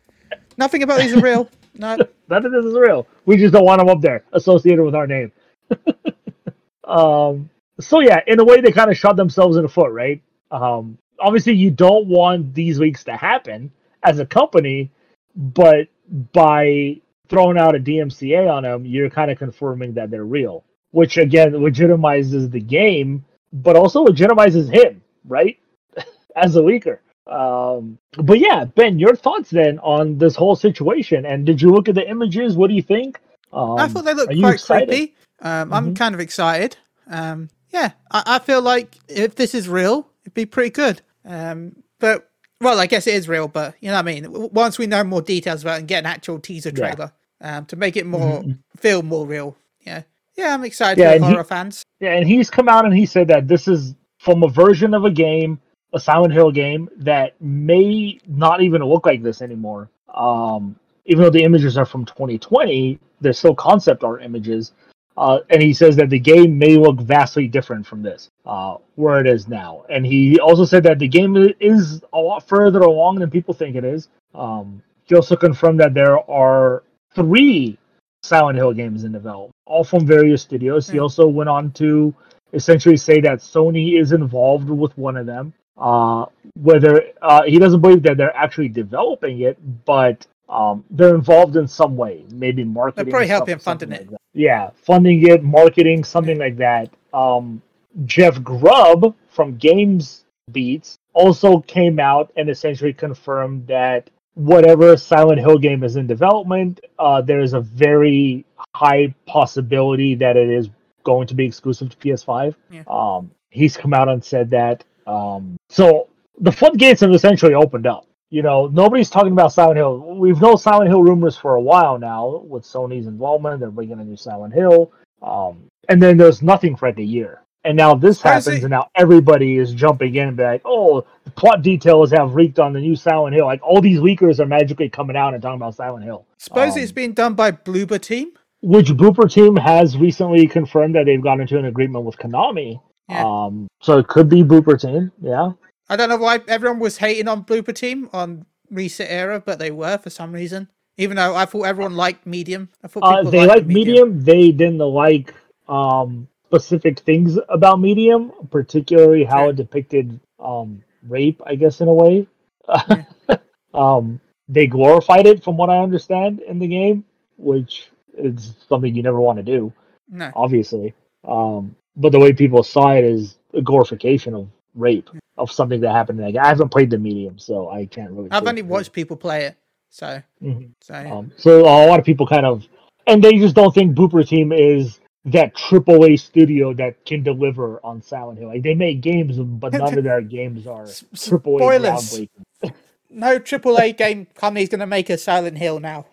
Nothing about these are real. No. none of this is real. We just don't want them up there associated with our name. um, so yeah, in a way, they kind of shot themselves in the foot, right? Um, obviously, you don't want these leaks to happen as a company, but by throwing out a DMCA on them, you're kind of confirming that they're real, which again legitimizes the game, but also legitimizes him, right? as a leaker. Um, but yeah, Ben, your thoughts then on this whole situation? And did you look at the images? What do you think? Um, I thought they looked quite excited? creepy. Um, I'm Mhm. kind of excited. Um, yeah, I, I feel like if this is real, it'd be pretty good. Um, but well, I guess it is real. But you know what I mean. Once we know more details about it and get an actual teaser Yeah. trailer um, to make it more Mhm. feel more real. Yeah, yeah, I'm excited Yeah, for and he- horror fans. Yeah, and he's come out and he said that this is from a version of a game, a Silent Hill game that may not even look like this anymore. Um, even though the images are from 2020, they're still concept art images. Uh, and he says that the game may look vastly different from this, uh, where it is now. And he also said that the game is a lot further along than people think it is. Um, he also confirmed that there are three Silent Hill games in development, all from various studios. He Hmm. also went on to essentially say that Sony is involved with one of them. Uh, whether uh, he doesn't believe that they're actually developing it, but um, they're involved in some way, maybe marketing. They're probably helping funding it. that. Yeah, funding it, marketing, something like that. Um, Jeff Grubb from Games Beats also came out and essentially confirmed that whatever Silent Hill game is in development, uh, there is a very high possibility that it is going to be exclusive to PS5. Yeah. Um, he's come out and said that. Um, so the floodgates have essentially opened up. You know, nobody's talking about Silent Hill. We've known Silent Hill rumors for a while now with Sony's involvement. They're bringing a new Silent Hill. Um, and then there's nothing for like a year. And now this happens, it- and now everybody is jumping in and be like, oh, the plot details have leaked on the new Silent Hill. Like, all these leakers are magically coming out and talking about Silent Hill. Suppose Um, it's being done by Bloober Team. which Bloober Team has recently confirmed that they've gotten into an agreement with Konami. Yeah. Um, so it could be Bloober Team, yeah. I don't know why everyone was hating on Bloober Team on ResetEra, but they were for some reason. Even though I thought everyone liked medium. I thought Uh, they liked like medium. They didn't like um, specific things about medium, particularly how Okay. it depicted um, rape. I guess in a way. um, they glorified it, from what I understand, in the game, which is something you never want to do, No. obviously. Um, but the way people saw it is a glorification of rape of something that happened. Like I haven't played the medium, so I can't really. I've only watched people play it. So, Mhm. so um, so a lot of people kind of, and they just don't think Bloober Team is that AAA studio that can deliver on Silent Hill. Like they make games, but none of their games are spoilers. groundbreaking. no AAA game company's going to make a Silent Hill now.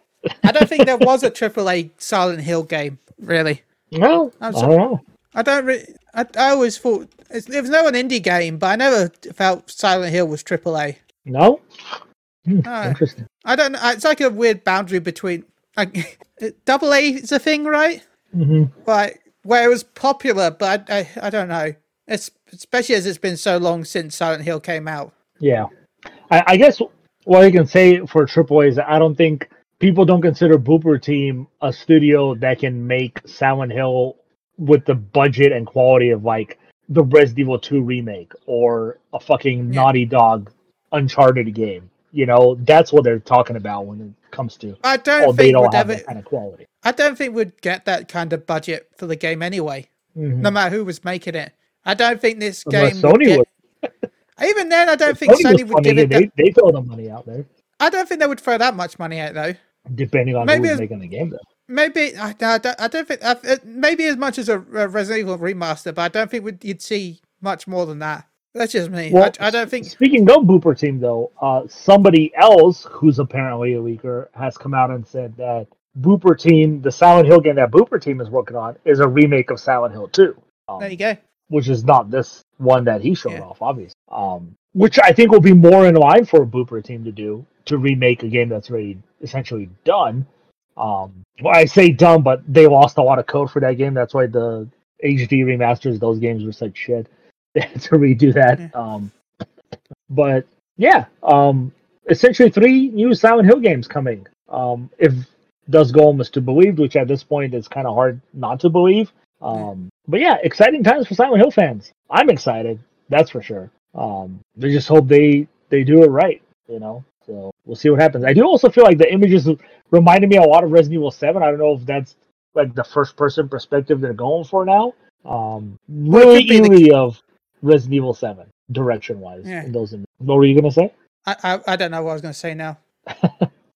I don't think there was a AAA Silent Hill game, really. No, I I'm don't know. I don't. Re- I, I always thought there was no an indie game, but I never felt Silent Hill was AAA. No, Hmm, No. interesting. I don't. know. It's like a weird boundary between like double A is a thing, right? Mm-hmm. Like where it was popular, but I, I, I don't know. It's especially as it's been so long since Silent Hill came out. Yeah, I, I guess what I can say for AAA is I don't think people don't consider Bloober Team a studio that can make Silent Hill with the budget and quality of like the Resident Evil 2 remake or a fucking Yeah. Naughty Dog Uncharted game. You know, that's what they're talking about when it comes to. I don't Oh, they think don't have ever. that kind of quality. I don't think we'd get that kind of budget for the game anyway. Mhm. No matter who was making it. I don't think this Unless game. would Sony get- would. Even then, I don't think Sony Sony would give it. That, They, they throw the money out there, I don't think they would throw that much money out though. depending on Maybe who's it's- making the game. Though. Maybe I, I, don't, I don't think uh, uh, maybe as much as a, a Resident Evil remaster, but I don't think we'd, you'd see much more than that. That's just me. Well, I, I don't think. Speaking of Bloober Team, though, uh, somebody else who's apparently a leaker has come out and said that Bloober Team, the Silent Hill game that Bloober Team is working on, is a remake of Silent Hill 2, um, There you go. which is not this one that he showed Yeah. off, obviously. Um, which I think will be more in line for a Bloober Team to do to remake a game that's already essentially done. Um, well, I say dumb, but they lost a lot of code for that game. That's why the HD remasters, those games were such shit. They had to redo that. Yeah. Um, but yeah, um, essentially three new Silent Hill games coming. Um, if does go almost to believe, which at this point is kind of hard not to believe. Um, but yeah, exciting times for Silent Hill fans. I'm excited, that's for sure. Um, they just hope they they do it right, you know. So we'll see what happens. I do also feel like the images reminded me a lot of Resident Evil Seven. I don't know if that's like the first person perspective they're going for now. Um, really be the- eerie of Resident Evil Seven direction wise. Yeah. In those, images. what were you gonna say? I, I I don't know what I was going to say now.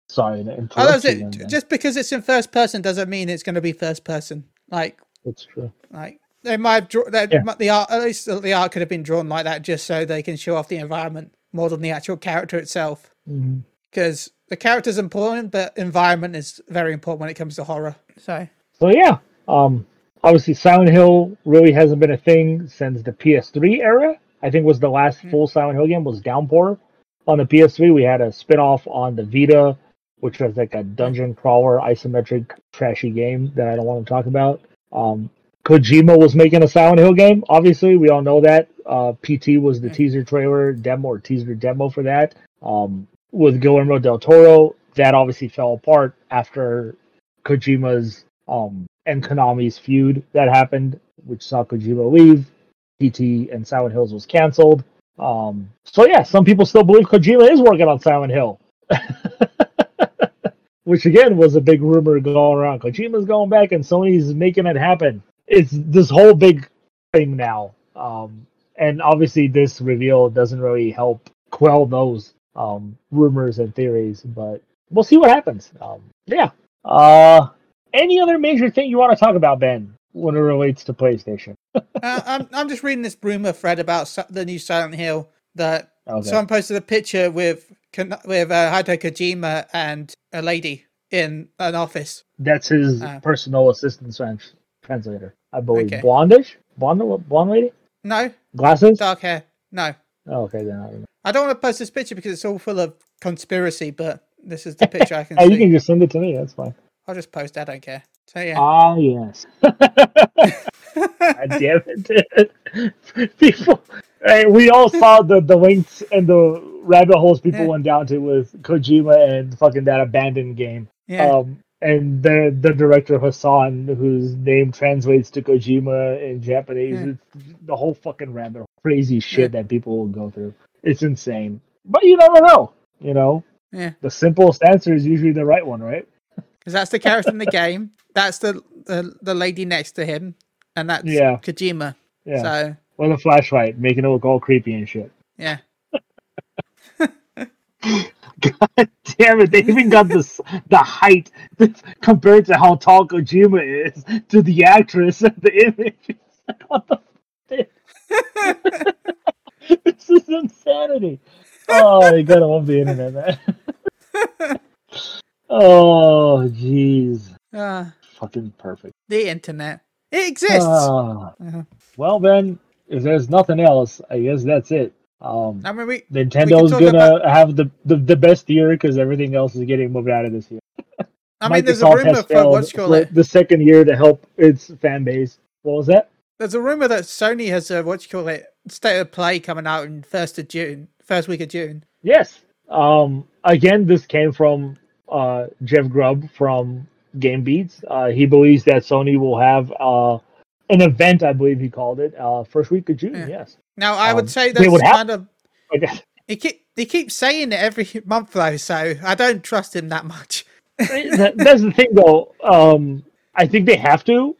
Sorry, Oh, it. then. Just because it's in first person doesn't mean it's going to be first person. Like It's true. like they might have draw, that Yeah. the art at least the art could have been drawn like that just so they can show off the environment more than the actual character itself. Mhm. Because the character's important, but environment is very important when it comes to horror. So So yeah, um, obviously Silent Hill really hasn't been a thing since the PS3 era. I think was the last Hmm. full Silent Hill game was Downpour on the PS3. We had a spin-off on the Vita, which was like a dungeon crawler isometric trashy game that I don't want to talk about. Um, Kojima was making a Silent Hill game. Obviously, we all know that. Uh, PT was the Hmm. teaser trailer demo or teaser demo for that. Um, with Guillermo del Toro, that obviously fell apart after Kojima's um, and Konami's feud that happened, which saw Kojima leave. PT and Silent Hills was canceled. Um, so yeah, some people still believe Kojima is working on Silent Hill, which again was a big rumor going around. Kojima's going back and Sony's making it happen. It's this whole big thing now, um, and obviously this reveal doesn't really help quell those um, rumors and theories, but we'll see what happens. Um, yeah. Uh, any other major thing you want to talk about, Ben, when it relates to PlayStation? uh, I'm I'm just reading this rumor thread about the new Silent Hill that Okay. someone posted a picture with with uh, Hideo Kojima and a lady in an office. That's his Uh. personal assistant trans- translator, I believe. Okay. Blondish, blonde, blonde lady, No, glasses. dark hair. No, Oh, okay, then I don't know. I don't want to post this picture because it's all full of conspiracy. But this is the picture I can Oh, see. you can just send it to me. That's fine. I'll just post. I don't care. So yeah. Ah, yes. Damn it. People, hey, we all saw the, the links and the rabbit holes people Yeah. went down to with Kojima and fucking that abandoned game. Yeah. Um, and the the director Hassan, whose name translates to Kojima in Japanese, Yeah. it's the whole fucking rabbit crazy shit that people will go through. It's insane, but you never know. You know, yeah. the simplest answer is usually the right one, right? Because that's the character in the game. That's the, the the lady next to him, and that's Yeah. Kojima. Yeah. So Or the flashlight, making it look all creepy and shit. yeah. God damn it! They even got this the height compared to how tall Kojima is to the actress and the image. Like, what the this is insanity. Oh, you gotta love the internet, man. oh, jeez, Uh, fucking perfect. the internet. It exists. Ah. Uh-huh. well, then, if there's nothing else, I guess that's it. Um, I mean, we, Nintendo's talk gonna have the, the the best year because everything else is getting moved out of this year. I mean, there's a rumor for what's called the second year to help its fan base. What was that? There's a rumor that Sony has a what you call it state of play coming out in first of June, first week of June. Yes. Um. Again, this came from uh Jeff Grubb from Game Beats. Uh, he believes that Sony will have uh an event. I believe he called it uh first week of June. Yeah. Yes. Now, I Um, would say that's would kind of I guess he keep he keeps saying it every month though, so I don't trust him that much. that, that's the thing, though. Um, I think they have to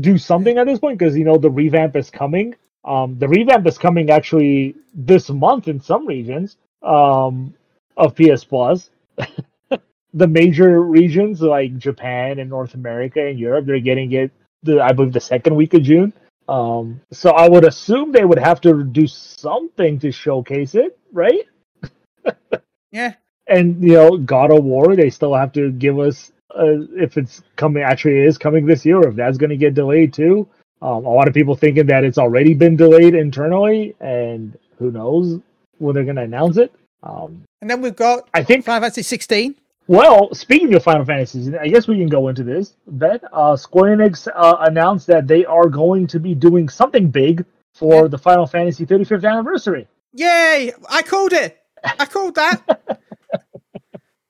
do something at this point because you know the revamp is coming. Um, the revamp is coming actually this month in some regions um, of PS Plus. the major regions like Japan and North America and Europe, they're getting it. The I believe the second week of June. Um, so I would assume they would have to do something to showcase it, right? Yeah, and you know god of war they still have to give us uh, if it's coming actually is coming this year or if that's going to get delayed too um, a lot of people thinking that it's already been delayed internally and who knows when they're going to announce it um, and then we've got i think Final Fantasy 16. Well speaking of final fantasies i guess we can go into this ben uh, square enix uh, announced that they are going to be doing something big for the final fantasy 35th anniversary Yay! I called it. I called that.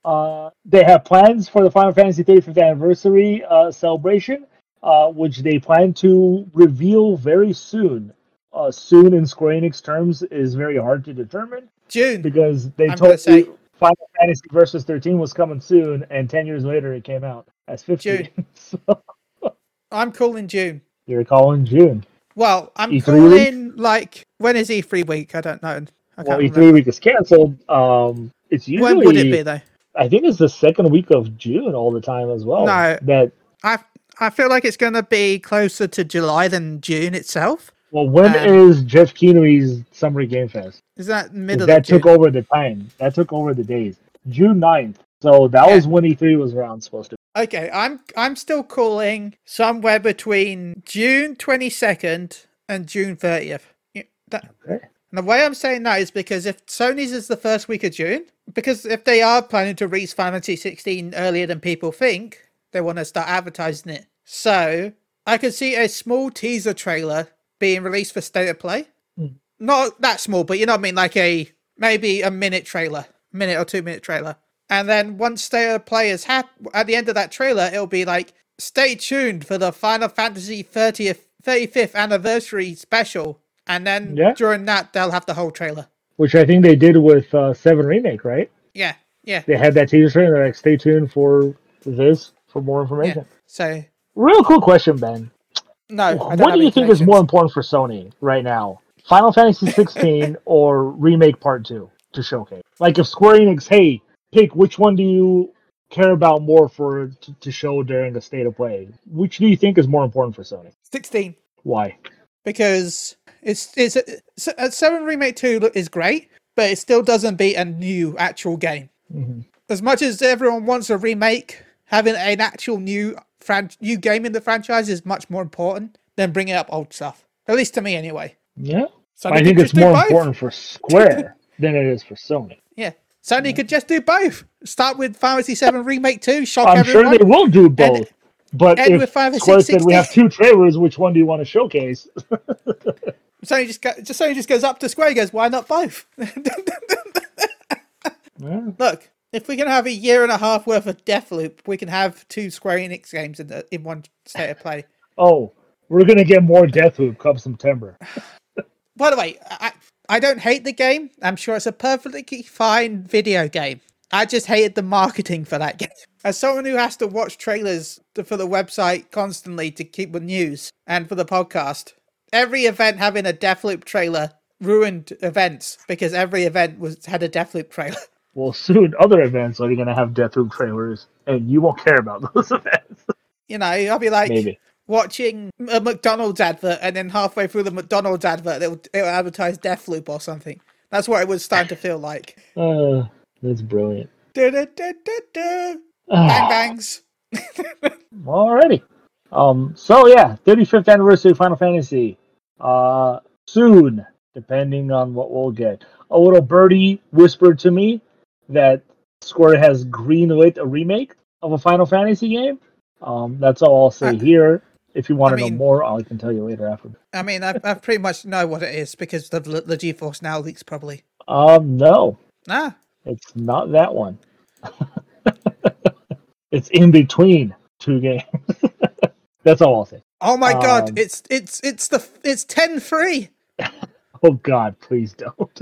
Uh, they have plans for the Final Fantasy 35th anniversary uh, celebration, uh, which they plan to reveal very soon. Uh, soon in Square Enix terms is very hard to determine June. because they I'm told say- you Final Fantasy Versus 13 was coming soon, and 10 years later it came out as 15. so I'm calling June. you're calling June. Well, I'm E3 calling like when is E3 week? I don't know. I Well, E3 remember. week is canceled. Um, it's usually When would it be though? I think it's the second week of June all the time as well. No. That I I feel like it's going to be closer to July than June itself. Well, when Um, is Geoff Keighley's Summer Game Fest? Is that middle That of June? took over the time. That took over the days. June 9th. So that Yeah. was when E3 was around supposed to. Be. Okay, I'm I'm still calling somewhere between June 22nd and June 30th. Yeah, that, Okay. and the way I'm saying that is because if Sony's is the first week of June, because if they are planning to release Final Fantasy 16 earlier than people think, they want to start advertising it. So I could see a small teaser trailer being released for State of Play. Hmm. Not that small, but you know what I mean, like a maybe a minute trailer, minute or two minute trailer. And then once State of Play is hap- at the end of that trailer, it'll be like, stay tuned for the Final Fantasy 30th, 35th anniversary special. And then Yeah. during that, they'll have the whole trailer. Which I think they did with uh, 7 Remake, right? Yeah, yeah, They had that teaser trailer. They're like, stay tuned for this for more information. So, Real cool question, Ben. No. What do you think is more important for Sony right now? Final Fantasy 16 or Remake Part 2 to showcase? Like if Square Enix, hey, pick which one do you care about more for to, to show during the state of play? Which do you think is more important for Sony? 16. Why? Because it's, it's, it's, uh, 7 Remake 2 is great, but it still doesn't beat a new actual game. Mhm. as much as everyone wants a remake, having an actual new fran- new game in the franchise is much more important than bringing up old stuff. At least to me, anyway. Yeah, So I think it's more both. important for Square than it is for Sony. Yeah, Sony could just do both. Start with Final Fantasy VII Remake Two, shock I'm everyone. sure they will do both. but and if with Final Square said we have two trailers, which one do you want to showcase? Sony just go- just Sony just goes up to Square, and goes, "Why not both?" Yeah. Look, if we can have a year and a half worth of Deathloop, we can have two Square Enix games in the, in one state of play. Oh, we're gonna get more Deathloop come September. By the way, I I don't hate the game. I'm sure it's a perfectly fine video game. I just hated the marketing for that game. As someone who has to watch trailers for the website constantly to keep the news and for the podcast, every event having a Deathloop trailer ruined events because every event was had a Deathloop trailer. Well, soon other events are gonna have Deathloop trailers, and you won't care about those events. You know, I'll be like Maybe. watching a McDonald's advert, and then halfway through the McDonald's advert, it'll, it'll advertise Deathloop or something. That's what it was starting to feel like. Uh, that's brilliant. Bang bangs. Alrighty. Um. So yeah, 35th anniversary of Final Fantasy. Uh, soon, depending on what we'll get. A little birdie whispered to me that Square has greenlit a remake of a Final Fantasy game. Um, that's all I'll say Uh, here. If you want I to mean- know more, I can tell you later after. I mean, I, I pretty much know what it is because the the GeForce Now leaks probably. Um, no, Ah, it's not that one. it's in between two games. that's all I'll say. oh my god! Um, It's it's it's the it's 10.3. Oh God, please don't.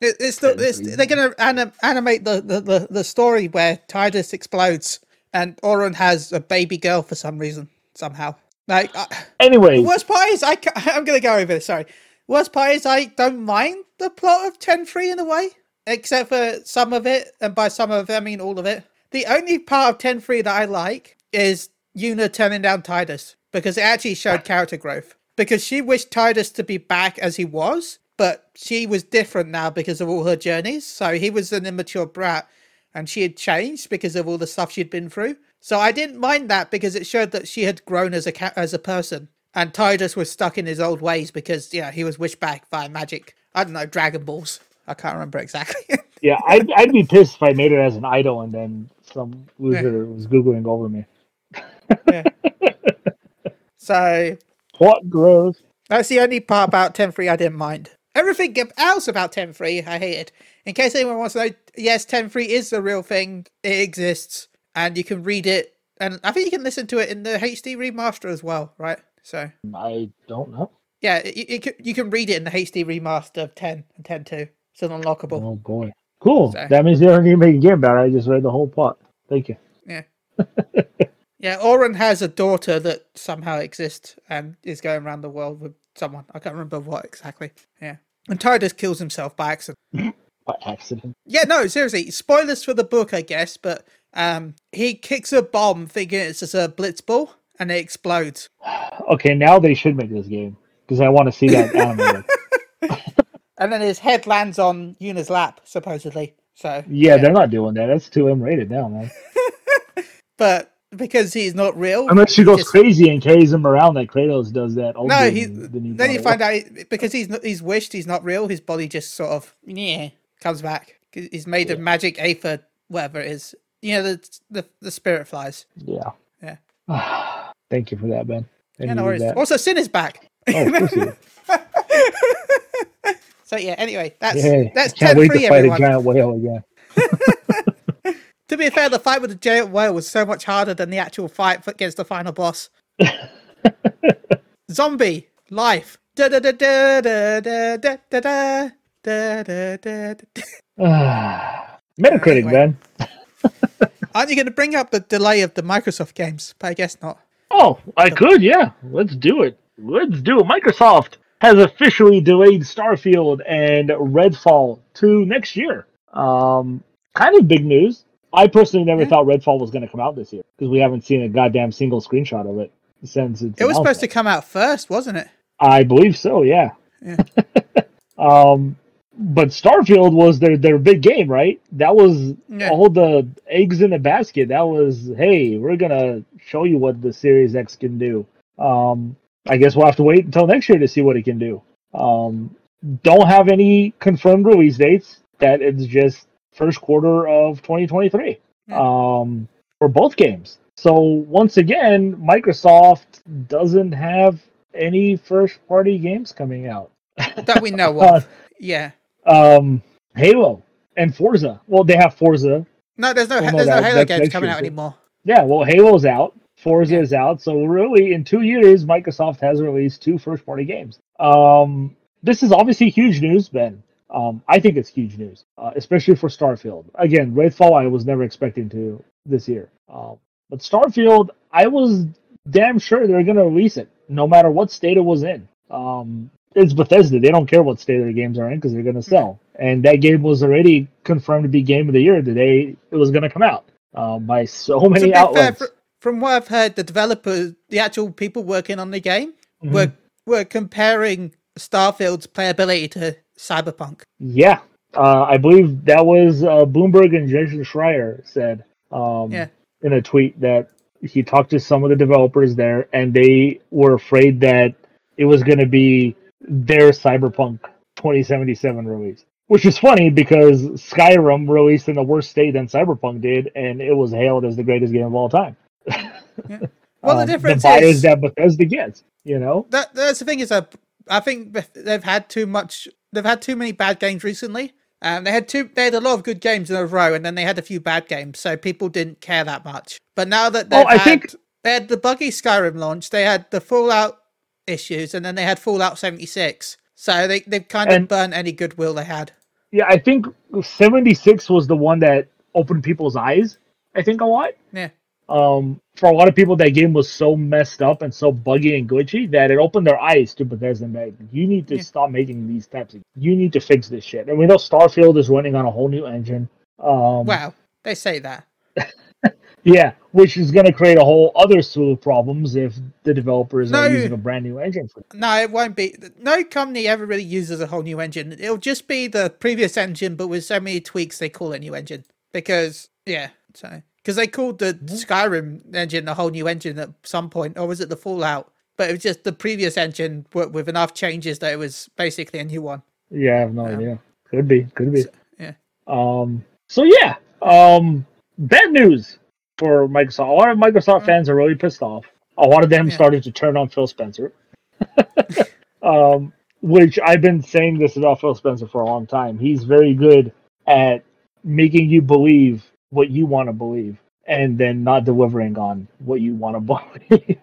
It, it's the it's, they're gonna anim, animate the, the, the, the story where Tidus explodes and Oren has a baby girl for some reason somehow. Like I, Anyways, worst part is I I'm gonna go over this. Sorry. Worst part is I don't mind the plot of 10.3 in a way, except for some of it, and by some of it I mean all of it. The only part of 10.3 that I like is Yuna turning down Tidus because it actually showed character growth. Because she wished Tidus to be back as he was, but she was different now because of all her journeys. So he was an immature brat, and she had changed because of all the stuff she'd been through. So I didn't mind that because it showed that she had grown as a ca- as a person. And Tidus was stuck in his old ways because yeah, he was wished back by magic. I don't know Dragon Balls. I can't remember exactly. yeah, I'd, I'd be pissed if I made it as an idol and then some loser was googling over me. yeah. so What gross? That's the only part about 10.3 I didn't mind. Everything else about 10.3 I hated. In case anyone wants to know, yes, 10.3 is the real thing. It exists. And you can read it. And I think you can listen to it in the HD remaster as well, right? So, mm, I don't know. yeah, you, you, can, you can read it in the HD remaster of 10 and 10.2. It's an unlockable. Oh boy. Cool. So- That means you don't need to make a game about it. I just read the whole plot. Thank you. Yeah. yeah, Oren has a daughter that somehow exists and is going around the world with someone. I can't remember what exactly. Yeah. And Tidus kills himself by accident. By accident. Yeah, no, seriously. Spoilers for the book, I guess, but um, he kicks a bomb thinking it's just a blitz ball and it explodes. Okay, now they should make this game because I want to see that animated. And then his head lands on Yuna's lap, supposedly. So yeah, they're not doing that. That's too M rated now, man. but because he's not real, Unless she he goes just- crazy and carries him around like Kratos does that. No, he. then, he Then you find out he- because he's not, he's wished he's not real. His body just sort of yeah comes back. He's made of magic aether, whatever it is. You know the the, the spirit flies. Yeah. Yeah. Thank you for that, Ben. I Yeah, no worries. Also, Sin is back. Oh, of course he is. So yeah. Anyway, that's Yay. that's Can't ten wait to fight Everyone. a giant whale again. To be fair, the fight with the giant whale was so much harder than the actual fight against the final boss. Zombie life. Metacritic, man. Aren't you going to bring up the delay of the Microsoft games? But I guess not. Oh, I could, yeah. Let's do it. Let's do it. Microsoft has officially delayed Starfield and Redfall to next year. Um, kind of big news. I personally never Yeah. thought Redfall was going to come out this year because we haven't seen a goddamn single screenshot of it since it's It was supposed to come out first, wasn't it? I believe so, yeah. Yeah. um, but Starfield was their their big game, right? That was Yeah. all the eggs in the basket. That was, hey, we're gonna show you what the Series X can do. Um, I guess we'll have to wait until next year to see what it can do. Um, don't have any confirmed release dates. That it's just first quarter of 2023 um, for both games. So once again, Microsoft doesn't have any first party games coming out. That we know of. Yeah. Um, Halo and Forza. Well, they have Forza. No, there's no Well, no, there's no Halo games coming out anymore. Yeah, well, Halo's out. Forza Yeah. is out. So really, in two years, Microsoft has released two first-party games. Um, this is obviously huge news, Ben. Um, I think it's huge news, uh, especially for Starfield. Again, Redfall, I was never expecting to this year. Um, but Starfield, I was damn sure they're going to release it, no matter what state it was in. Um, it's Bethesda; they don't care what state their games are in because they're going to sell. And that game was already confirmed to be Game of the Year the day it was going to come out uh, by so many fair, outlets. fr- from what I've heard, the developers, the actual people working on the game, Mhm. were were comparing Starfield's playability to Cyberpunk. Yeah, uh, I believe that was uh, Bloomberg and Jason Schreier said um, Yeah. in a tweet that he talked to some of the developers there, and they were afraid that it was going to be their Cyberpunk 2077 release. Which is funny because Skyrim released in a worse state than Cyberpunk did, and it was hailed as the greatest game of all time. Well, the Um, difference the is that Bethesda gets, you know. that that's the thing is that I think they've had too much. They've had too many bad games recently. Um, they had two. They had a lot of good games in a row, and then they had a few bad games, so people didn't care that much. But now that they've Oh, I had, think- they had the buggy Skyrim launch, they had the Fallout issues, and then they had Fallout seventy six. So they they've kind of burned any goodwill they had. Yeah, I think 76 was the one that opened people's eyes. I think a lot. Yeah. Um, for a lot of people, that game was so messed up and so buggy and glitchy that it opened their eyes to Bethesda. And like, you need to Yeah. stop making these types of. You need to fix this shit. And we know Starfield is running on a whole new engine. Um, Wow, they say that. Yeah, which is going to create a whole other slew of problems if the developers No. are using a brand new engine for. No, it won't be. No company ever really uses a whole new engine. It'll just be the previous engine, but with so many tweaks, they call it new engine. Because yeah, so because they called the Skyrim engine a whole new engine at some point, or was it the Fallout? But it was just the previous engine with, with enough changes that it was basically a new one. Yeah, I have no Yeah. idea. Could be, could be. yeah. Um. So yeah. Um. Bad news for Microsoft. A lot of Microsoft fans are really pissed off. A lot of them Mm. Yeah. started to turn on Phil Spencer. um. Which I've been saying this about Phil Spencer for a long time. He's very good at making you believe what you want to believe, and then not delivering on what you want to believe.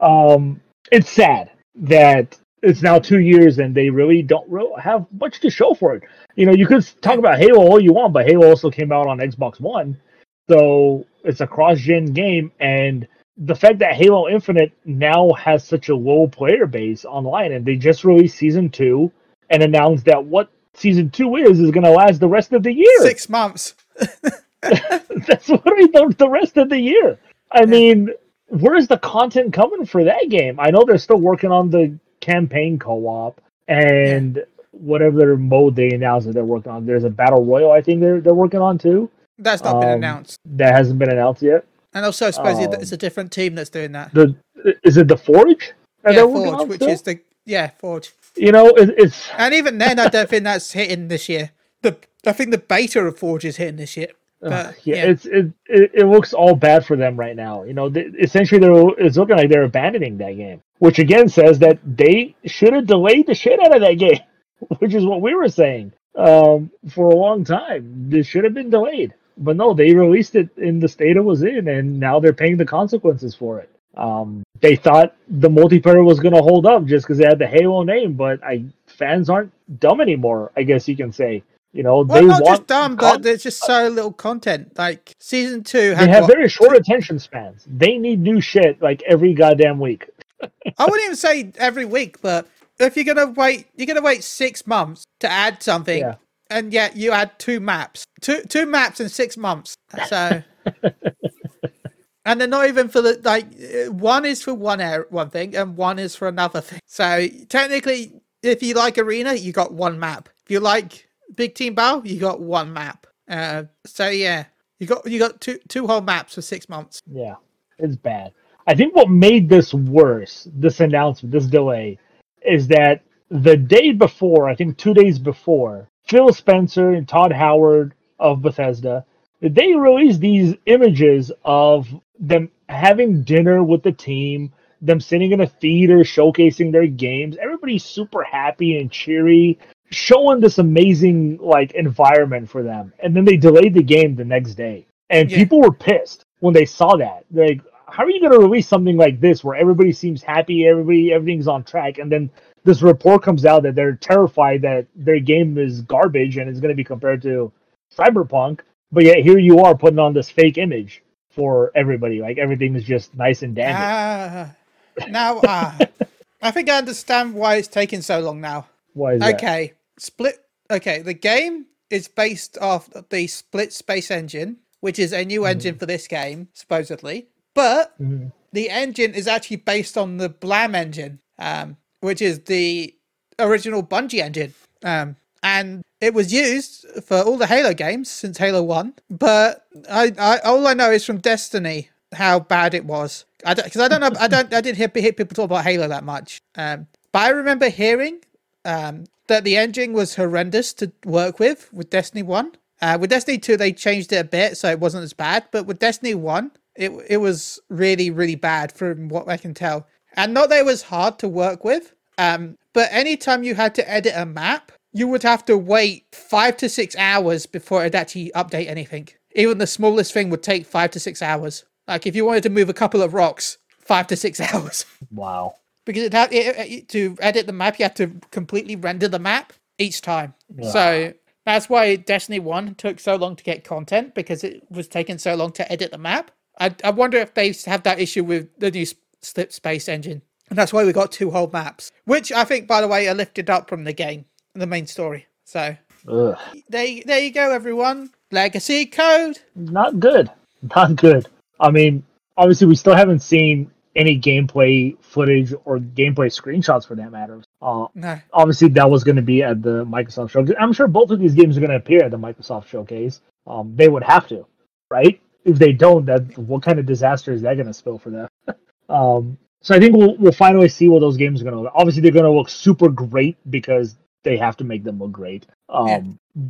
um. It's sad that it's now two years and they really don't have much to show for it. You know, you could talk about Halo all you want, but Halo also came out on Xbox One, so it's a cross-gen game. And the fact that Halo Infinite now has such a low player base online, and they just released season two and announced that what season two is is going to last the rest of the year. Six months. That's what I thought the rest of the year. I mean, where's the content coming for that game? I know they're still working on the campaign co-op and whatever mode they announced that they're working on. There's a battle royal I think they're they're working on too. That's not been Um, announced. That hasn't been announced yet. And also, I suppose um, it's a different team that's doing that. The is it the Forge? yeah, Forge, which still? is the yeah Forge. you know it, it's And even then, I don't think that's hitting this year. The I think the beta of Forge is hitting this year. But, yeah, yeah. it's it, it it looks all bad for them right now. You know, they, essentially they're it's looking like they're abandoning that game, which again says that they should have delayed the shit out of that game, which is what we were saying um, for a long time. This should have been delayed, but no, they released it in the state it was in, and now they're paying the consequences for it. Um, they thought the multiplayer was going to hold up just because they had the Halo name, but I fans aren't dumb anymore. I guess you can say. You know, well, they not want just dumb, but there's just so little content. Like season two they have what, very short attention spans. They need new shit like every goddamn week. I wouldn't even say every week, but if you're gonna wait, you're gonna wait six months to add something, Yeah. and yet you add two maps, two two maps in six months. So, and they're not even for the like uh, one is for one air one thing, and one is for another thing. So technically, if you like arena, you got one map. If you like big team Bow, you got one map. Uh, so yeah, you got you got two two whole maps for six months. Yeah, it's bad. I think what made this worse, this announcement, this delay, is that the day before, I think two days before, Phil Spencer and Todd Howard of Bethesda, they released these images of them having dinner with the team, them sitting in a theater showcasing their games. Everybody's super happy and cheery, showing this amazing like environment for them, and then they delayed the game the next day, and Yeah. people were pissed when they saw that. Like, how are you going to release something like this where everybody seems happy, everybody everything's on track, and then this report comes out that they're terrified that their game is garbage and it's going to be compared to Cyberpunk, but yet here you are putting on this fake image for everybody, like everything is just nice and dandy. Ah, now, ah, I think I understand why it's taking so long now. Why is that? Split. Okay, the game is based off the Slipspace engine, which is a new engine for this game, supposedly. But Mhm. the engine is actually based on the Blam engine, um, which is the original Bungie engine. Um, and it was used for all the Halo games since Halo One. But I, I all I know is from Destiny how bad it was. I because I don't know I don't I didn't hear, hear people talk about Halo that much. Um, but I remember hearing um, that the engine was horrendous to work with with Destiny One. Uh, with Destiny Two, they changed it a bit, so it wasn't as bad. But with Destiny One, it it was really really bad from what I can tell. And not that it was hard to work with, um, but anytime you had to edit a map, you would have to wait five to six hours before it'd actually update anything. Even the smallest thing would take five to six hours. Like if you wanted to move a couple of rocks, five to six hours Wow. Because it had it, it- to edit the map you have to completely render the map each time. So that's why destiny 1 took so long to get content because it was taking so long to edit the map. I, I wonder if they have that issue with the new slip space engine. And that's why we got two whole maps which i think by the way are lifted up from the game the main story. So Ugh. there, there you go everyone. Legacy code. Not good. Not good. I mean, obviously, we still haven't seen any gameplay footage or gameplay screenshots for that matter. Uh, no obviously, that was going to be at the Microsoft showcase. I'm sure both of these games are going to appear at the Microsoft showcase. Um, they would have to, right? If they don't, that what kind of disaster is that going to spill for them? um, so I think we'll we'll finally see what those games are going to look. Obviously, they're going to look super great because they have to make them look great. Um, Yeah.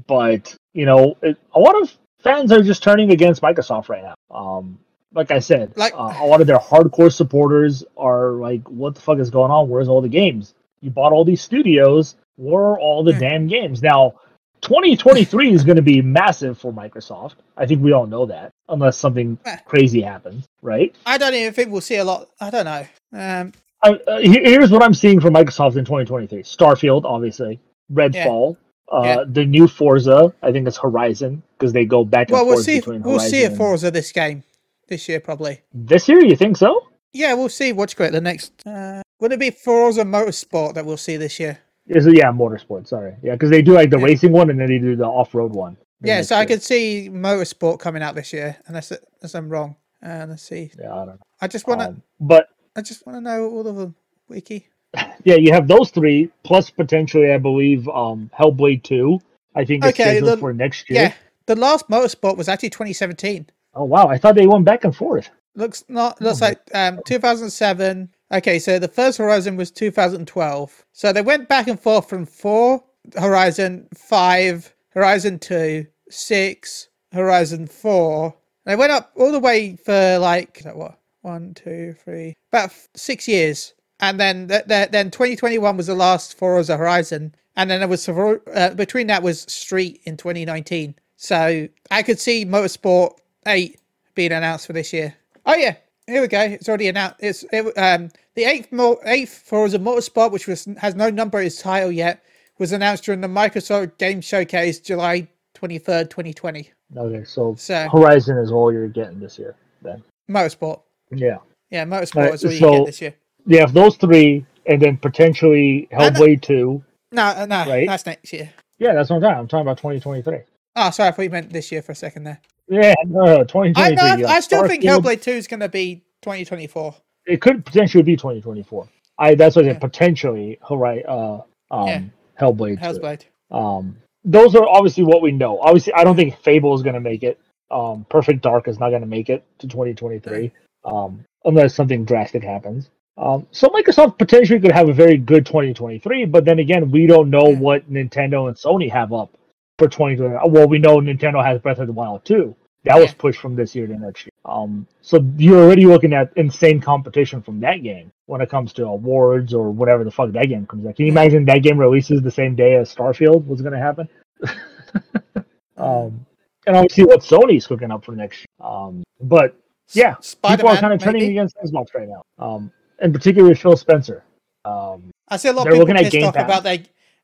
But you know, it, a lot of fans are just turning against Microsoft right now. Um, like I said, Like- uh, a lot of their hardcore supporters are like, "What the fuck is going on? Where's all the games? You bought all these studios. Where are all the damn games?" Now, 2023 is going to be massive for Microsoft. I think we all know that, unless something crazy happens, right? i don't even think we'll see a lot i don't know um Uh, uh, here's what I'm seeing from Microsoft in 2023: Starfield, obviously, Redfall, uh, Yeah. the new Forza. I think it's Horizon because they go back and well we'll forth see between we'll Horizon. see a forza this game this year probably This year, you think so? Yeah, we'll see what's great. The next, uh, would it be Forza Motorsport that we'll see this year? Is it, yeah, motorsport. Sorry, yeah, because they do like the Yeah. racing one and then they do the off-road one. Yeah, so I could see Motorsport coming out this year, unless unless I'm wrong. Uh, let's see. Yeah, I don't know. I just want to, Um, but I just want to know all of them. Wiki. yeah, you have those three plus potentially, I believe, um, Hellblade Two. I think it's Okay, scheduled the- for next year. Yeah, the last Motorsport was actually 2017. Oh wow, I thought they went back and forth. Looks not looks Oh, like um 2007. Okay, so the first Horizon was 2012. So they went back and forth from four Horizon, five Horizon two, six Horizon four. They went up all the way for like what one, two, three, about f- six years, and then th- th- then 2021 was the last Forza Horizon, and then there was Sor- uh, between that was Street in 2019. So I could see Motorsport eight being announced for this year. Oh yeah, here we go. It's already announced. It's it, um the eighth mo- eighth Forza Motorsport, which was has no number its title yet, was announced during the Microsoft Game Showcase July twenty third, twenty twenty. Okay, so So Horizon is all you're getting this year. Then Motorsport, yeah, yeah, Motorsport Right, is all you get this year. have those three, and then potentially And- Hellblade Two. No, uh, no, Right. that's next year. Yeah, that's what I'm talking. I'm talking about 2023. Oh, sorry, I thought you meant this year for a second there. Yeah, no, I 2023. no, I have still think Hellblade Two is going to be twenty twenty four. It could potentially be 2024. I that's what I said. Potentially, Hori- uh, um, Yeah. Hellblade. 2. Hellblade. Um, those are obviously what we know. Obviously, I don't think Fable is going to make it. Um, Perfect Dark is not going to make it to 2023, um, unless something drastic happens. Um, so Microsoft potentially could have a very good 2023, but then again, we don't know Yeah. what Nintendo and Sony have up for 2020. Well, we know Nintendo has Breath of the Wild 2. That was pushed from this year to next year. Um, so you're already looking at insane competition from that game. when it comes to awards or whatever the fuck that game comes out. Can you imagine that game releases the same day as Starfield was going to happen? um, and obviously what Sony's cooking up for next year. Um, but yeah, people are kind of turning against Xbox right now. Um, and particularly Phil Spencer. Um, I see a lot of people looking at pissed Game off Pass. about their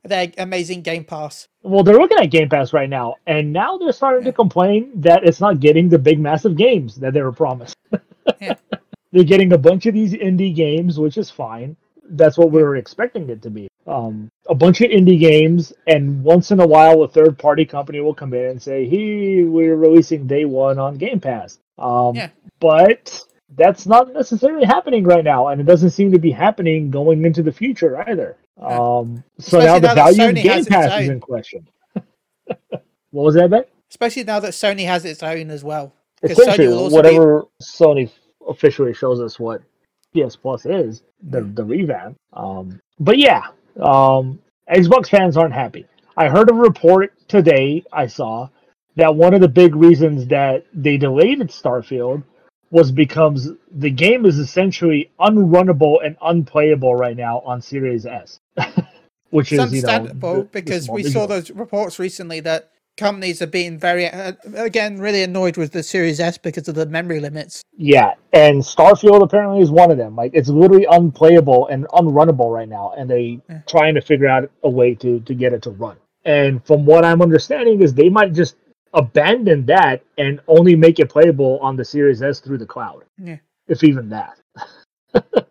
their amazing Game Pass. well, they're looking at Game Pass right now, and now they're starting to complain that it's not getting the big, massive games that they were promised. Yeah. They're getting a bunch of these indie games, which is fine. That's what we were expecting it to be. Um, a bunch of indie games, and once in a while, a third party company will come in and say, "Hey, we're releasing day one on Game Pass." Um, Yeah. But that's not necessarily happening right now, and it doesn't seem to be happening going into the future either. Yeah. Um, so now the now value of Game Pass is in question. what was that, Ben? Especially now that Sony has its own as well. Essentially, also whatever Sony officially shows us what PS Plus is, the the revamp. Um, but yeah, um, Xbox fans aren't happy. I heard a report today. I saw that one of the big reasons that they delayed Starfield was becomes the game is essentially unrunnable and unplayable right now on Series S, which It's is you know understandable the- the because we saw those reports recently that companies are being very, uh, again, really annoyed with the Series S because of the memory limits. Yeah, and Starfield apparently is one of them. Like it's literally unplayable and unrunnable right now, and they Yeah. trying to figure out a way to to get it to run. And from what I'm understanding is they might just abandon that and only make it playable on the Series S through the cloud, Yeah. if even that.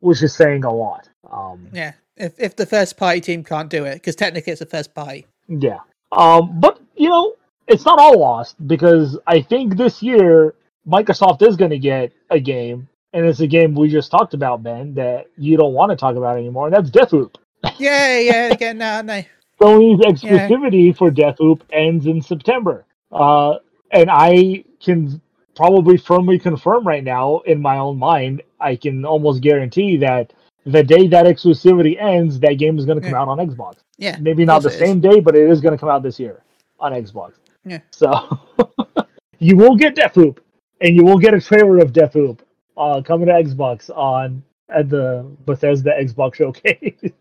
Which is saying a lot. Um, Yeah. If, if the first party team can't do it, because technically it's a first party. Yeah. Um, but you know, it's not all lost because I think this year Microsoft is going to get a game, and it's a game we just talked about, Ben, that you don't want to talk about anymore, and that's Deathloop. Yeah, yeah, again, no, no. Sony's exclusivity for Deathloop ends in September, uh, and I can probably firmly confirm right now in my own mind, I can almost guarantee that the day that exclusivity ends, that game is going to come Yeah. out on Xbox. Yeah. Maybe not the it is. same day, but it is going to come out this year on Xbox. Yeah. So you will get Deathloop, and you will get a trailer of Deathloop uh, coming to Xbox on at the Bethesda Xbox Showcase.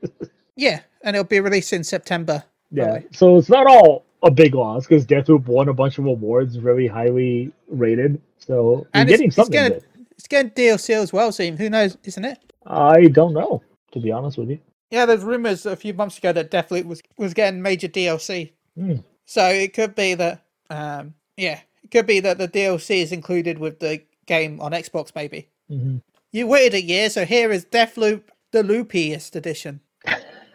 Yeah, and it'll be released in September. yeah. Probably. So it's not all a big loss because Deathloop won a bunch of awards, very highly rated. So you're And getting it's, it's something getting good. it's getting DLC as well soon. Who knows, isn't it? I don't know, to be honest with you. Yeah, there's rumors a few months ago that Deathloop was was getting major DLC. Hmm. So it could be that, um, yeah, it could be that the DLC is included with the game on Xbox. Maybe Mhm. you waited a year, so here is Deathloop, the loopiest edition.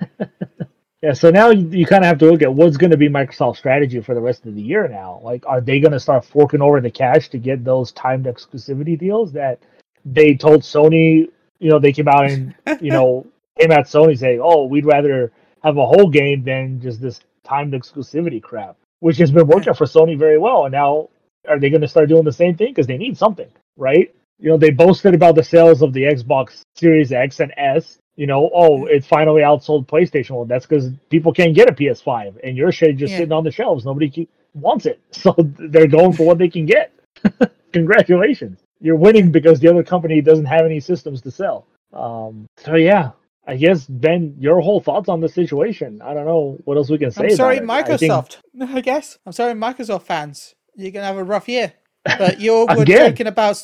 Yeah, so now you, you kind of have to look at what's going to be Microsoft's strategy for the rest of the year now. Like, are they going to start forking over the cash to get those timed exclusivity deals that they told Sony? You know, they came out and, you know, came at Sony saying, oh, we'd rather have a whole game than just this timed exclusivity crap, which has been working for Sony very well. And now, are they going to start doing the same thing? Because they need something, right? You know, they boasted about the sales of the Xbox Series X and S. You know, oh, it finally outsold PlayStation. Well, that's because people can't get a PS5, and your shit just Yeah. sitting on the shelves. Nobody ke- wants it, so they're going for what they can get. Congratulations, you're winning because the other company doesn't have any systems to sell. Um, so yeah, I guess Ben, your whole thoughts on the situation. I don't know what else we can say. I'm sorry, about it. I think- Microsoft. I, guess I'm sorry, Microsoft fans. You're gonna have a rough year, but you all joking about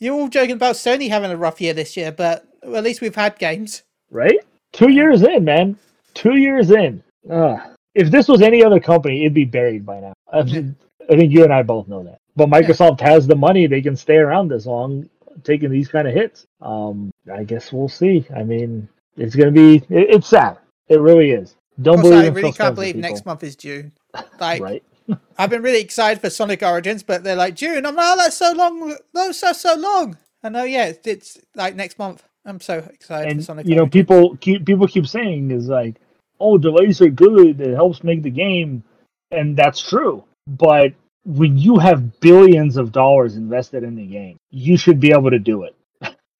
you're all joking about Sony having a rough year this year. But at least we've had games. right? Two years in, man. Two years in. Ugh. If this was any other company, it'd be buried by now. I I think you and I both know that. But Microsoft has the money; they can stay around this long, taking these kind of hits. Um, I guess we'll see. I mean, it's gonna be. It, it's sad. It really is. Don't Also, believe I really can't believe people. next month is June. Like, Right? I've been really excited for Sonic Origins, but they're like June. I'm like, oh, that's so long. That's so so long. I know, yeah, it's, it's like next month. I'm so excited for and Sonic. you know people keep people keep saying is like oh delays are good it helps make the game and that's true but when you have billions of dollars invested in the game you should be able to do it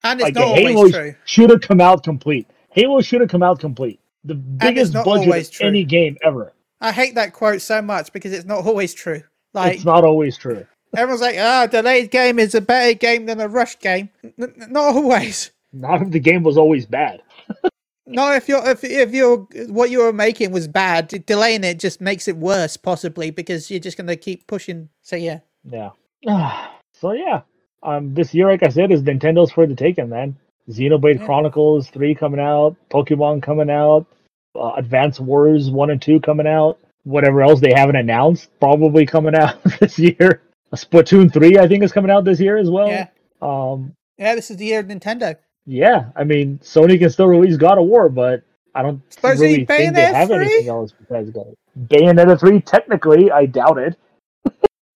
and it's like not halo always true. should have come out complete halo should have come out complete the biggest budget of any game ever I hate that quote so much because it's not always true. Like it's not always true everyone's like, ah, delayed game is a better game than a rushed game. N- not always. Not if the game was always bad. No, if you're if if you're what you were making was bad, delaying it just makes it worse, possibly because you're just gonna keep pushing. So yeah, Yeah. so yeah. Um, this year, like I said, is Nintendo's for the taking, man. Xenoblade Yeah. Chronicles three coming out, Pokemon coming out, uh, Advance Wars one and two coming out. Whatever else they haven't announced, probably coming out this year. Splatoon three, I think, is coming out this year as well. yeah, Um, yeah. This is the year of Nintendo. Yeah. I mean, Sony can still release God of War, but I don't really think they have 3? anything else besides God. Bayonetta three, technically, I doubt it.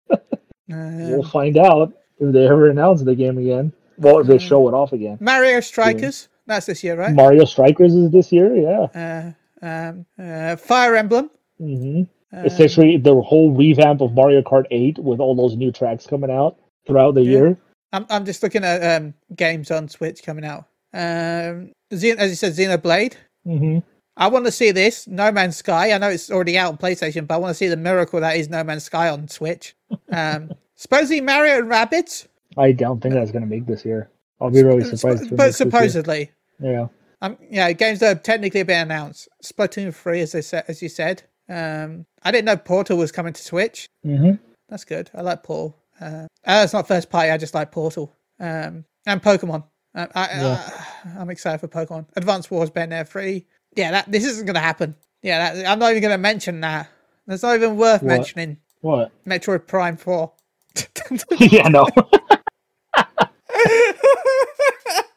We'll Uh, find out if they ever announce the game again. Well, if they Mm. show it off again. Mario Strikers. That's this year, right? Mario Strikers is this year, yeah. Uh, um, uh, Fire Emblem. hmm Uh, Essentially, the whole revamp of Mario Kart 8 with all those new tracks coming out throughout the Yeah. year. I'm I'm just looking at um, games on Switch coming out. Um, Xen- as you said, Xenoblade. hmm I want to see this No Man's Sky. I know it's already out on PlayStation, but I want to see the miracle that is No Man's Sky on Switch. Um, supposedly Mario and Rabbids. I don't think that's going to make this year. I'll be really surprised. it but makes this year. supposedly, Yeah. um, yeah, games that have technically been announced. Splatoon three, as they said, as you said. Um, I didn't know Portal was coming to Switch. hmm That's good. I like Portal. Uh, uh, it's not first party. I just like Portal. Um, and Pokemon. Uh, I, Yeah. uh, I'm excited for Pokemon. Advanced Wars Ben Air Free. Yeah, that this isn't going to happen. Yeah, that, I'm not even going to mention that. That's not even worth What? mentioning. What? Metroid Prime 4. yeah, no.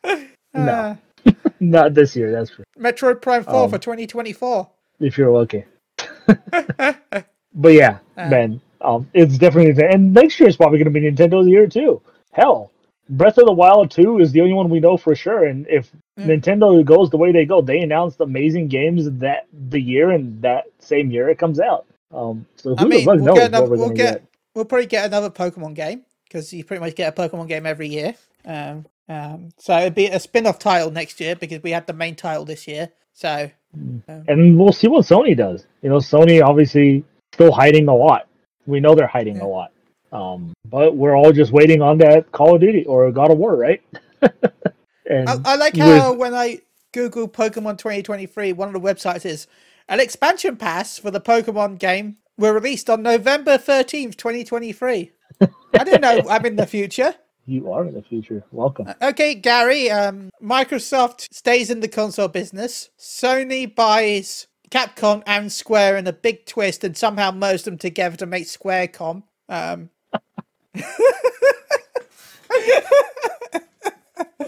Uh, Not this year, that's for Metroid Prime 4 Um, for 2024. if you're lucky. but yeah, man, um, it's definitely and next year is probably going to be Nintendo's year too. Hell, Breath of the Wild 2 is the only one we know for sure. And if Mm. Nintendo goes the way they go, they announced amazing games that the year and that same year it comes out. Um, so I who mean, the fuck we'll knows get another, what we're we'll get, get? we'll probably get another Pokemon game because you pretty much get a Pokemon game every year. Um, um, so it'd be a spin-off title next year because we had the main title this year. So And we'll see what Sony does. You know, Sony obviously still hiding a lot. We know they're hiding Yeah. a lot. Um, but we're all just waiting on that Call of Duty or God of War, right? and I, I like with- how when I Google Pokemon 2023, one of the websites is an expansion pass for the Pokemon game were released on November 13th, 2023. I don't know I'm in the future. you are in the future. Welcome. Okay, Gary. Um, Microsoft stays in the console business. Sony buys Capcom and Square in a big twist, and somehow merge them together to make Squarecom. Um,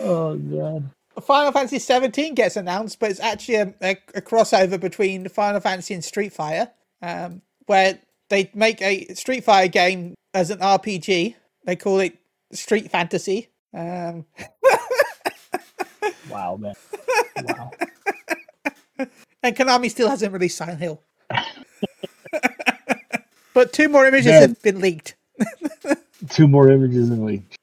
Oh god. Final Fantasy 17 gets announced, but it's actually a, a, a crossover between Final Fantasy and Street Fighter, um, where they make a Street Fighter game as an RPG. They call it Street Fantasy. Um, Wow, man. Wow. And Konami still hasn't released Silent Hill. but two more images Man. have been leaked. Two more images in a week.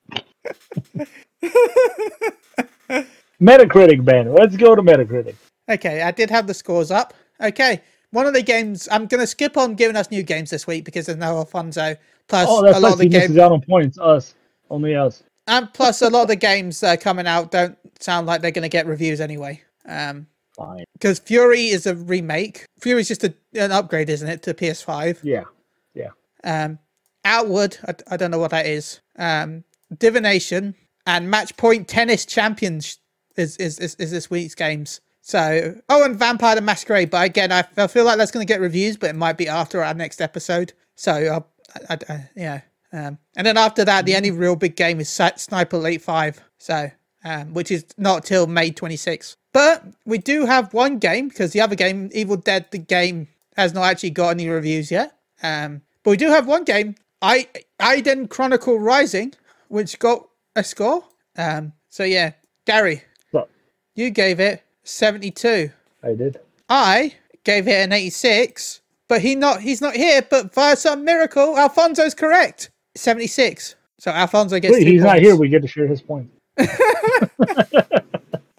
Metacritic, Ben. Let's go to Metacritic. Okay, I did have the scores up. Okay, one of the games I'm going to skip on giving us new games this week because there's no Alfonso. Plus, Oh, that's a lot nice. of the games, out on points. Us. Only us. and plus a lot of the games that are coming out don't sound like they're going to get reviews anyway. Um, Fine. because Fury is a remake. Fury is just a, an upgrade, isn't it, to PS5? Yeah. Yeah. um, Outward, I, I don't know what that is. Um, Divination and Match Point Tennis Champions is, is, is, is this week's games. So, oh, and Vampire the Masquerade. But again, I, I feel like that's going to get reviews, but it might be after our next episode. So, uh, I, I, I, yeah. Um, and then after that, the only real big game is Sniper Elite 5. So, um, which is not till May 26th. But we do have one game because the other game, Evil Dead, the game, has not actually got any reviews yet. Um, but we do have one game, I Aiden Chronicle Rising, which got a score. Um, so yeah, Gary, So, you gave it 72. I did. I gave it an 86, but he not he's not here. But via some miracle, Alfonso's correct. 76. So Alfonso gets. Wait, he's not here. We get to share his points.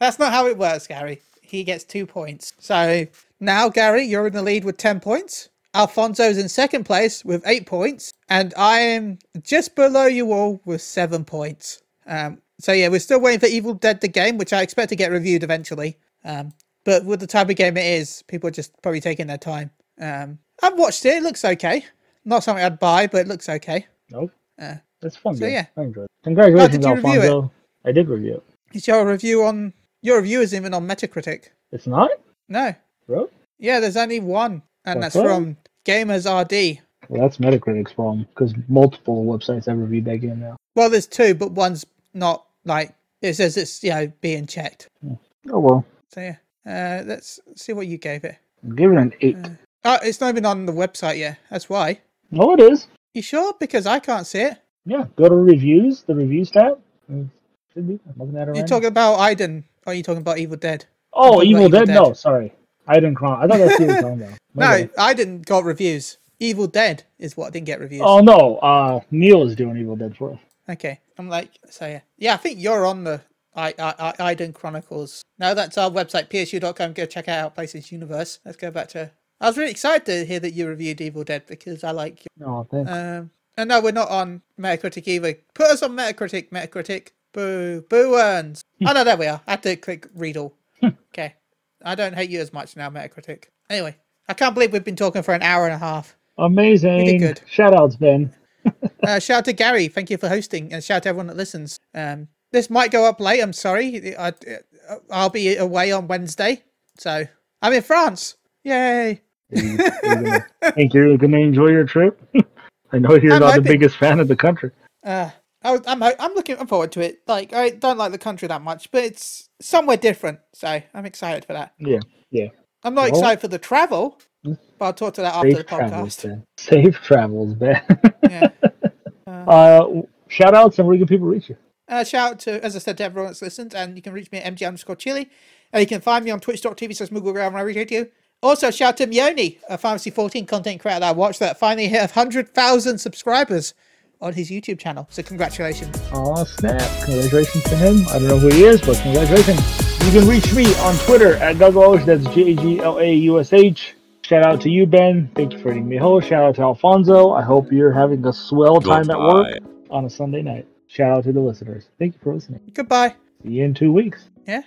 That's not how it works, Gary. He gets two points. So now, Gary, you're in the lead with 10 points. Alfonso's in second place with eight points. And I am just below you all with seven points. Um, So yeah, we're still waiting for Evil Dead the game, which I expect to get reviewed eventually. Um, but with the type of game it is, people are just probably taking their time. Um, I've watched it; it looks okay. Not something I'd buy, but it looks okay. Nope. Uh, It's fun. so game. yeah. I enjoyed it. Congratulations, did you review it? Alfonso. I did review it. Is your review on your review isn't even on Metacritic? It's not, No. bro. Yeah, there's only one, and that's that? from Gamers RD. Well, that's Metacritic's problem because multiple websites have reviewed that game now. Well, there's two, but one's not like it says it's you know being checked. Hmm. Oh well, So yeah, uh, let's see what you gave it. give it an eight. Uh, oh, it's not even on the website yet. That's why. No, it is. You sure? Because I can't see it. Yeah, go to reviews, the reviews tab. Hmm. Should be. I'm looking at it You're now. talking about Eiyuden, are you talking about Evil Dead? Oh, Evil about Dead? No, Dead. sorry. I didn't cry. I thought that's what you were talking about. My No, bad. Eiyuden got reviews. Evil Dead is what I didn't get reviews. Oh no, uh, Neil is doing Evil Dead for us. Okay, I'm like, so yeah, yeah. I think you're on the I, I, I, Eiyuden Chronicles. No, that's our website, psu.com. Go check out our PlayStation Universe. Let's go back to. I was really excited to hear that you reviewed Evil Dead because I like. No, thanks. Um, and no, we're not on Metacritic either. Put us on Metacritic. Metacritic. Boo, boo earns. oh no, there we are. I had to click read all. okay, I don't hate you as much now, Metacritic. Anyway, I can't believe we've been talking for an hour and a half. Amazing. We did good. Shout outs, Ben. Uh, shout out to Gary. Thank you for hosting, and shout out to everyone that listens. Um, this might go up late. I'm sorry. I, I'll be away on Wednesday, so I'm in France. Yay! Are you- are you gonna- think you're going to enjoy your trip? I know you're I'm not the biggest fan of the country. Uh, I, was- I'm I'm looking forward to it. Like I don't like the country that much, but it's somewhere different, so I'm excited for that. Yeah, yeah. I'm not Well- excited for the travel, but I'll talk to that after the travels, podcast. Ben. Safe travels, Ben. Yeah. uh, shout outs and where can people reach you? Uh, shout out to, as I said, to everyone that's listened, and you can reach me at mg underscore chili. And you can find me on twitch.tv slash Moogle when I reach you. Also, shout out to Mioni, a Pharmacy 14 content creator that I watched that finally hit 100,000 subscribers on his YouTube channel. So, congratulations. Oh snap! Congratulations to him. I don't know who he is, but congratulations. You can reach me on Twitter at Gaglaush. That's G A G L A U S H. Shout out to you, Ben. Thank you for letting me host. Shout out to Alfonso. I hope you're having a swell time at work on a Sunday night. Shout out to the listeners. Thank you for listening. Goodbye. See you in two weeks. Yeah.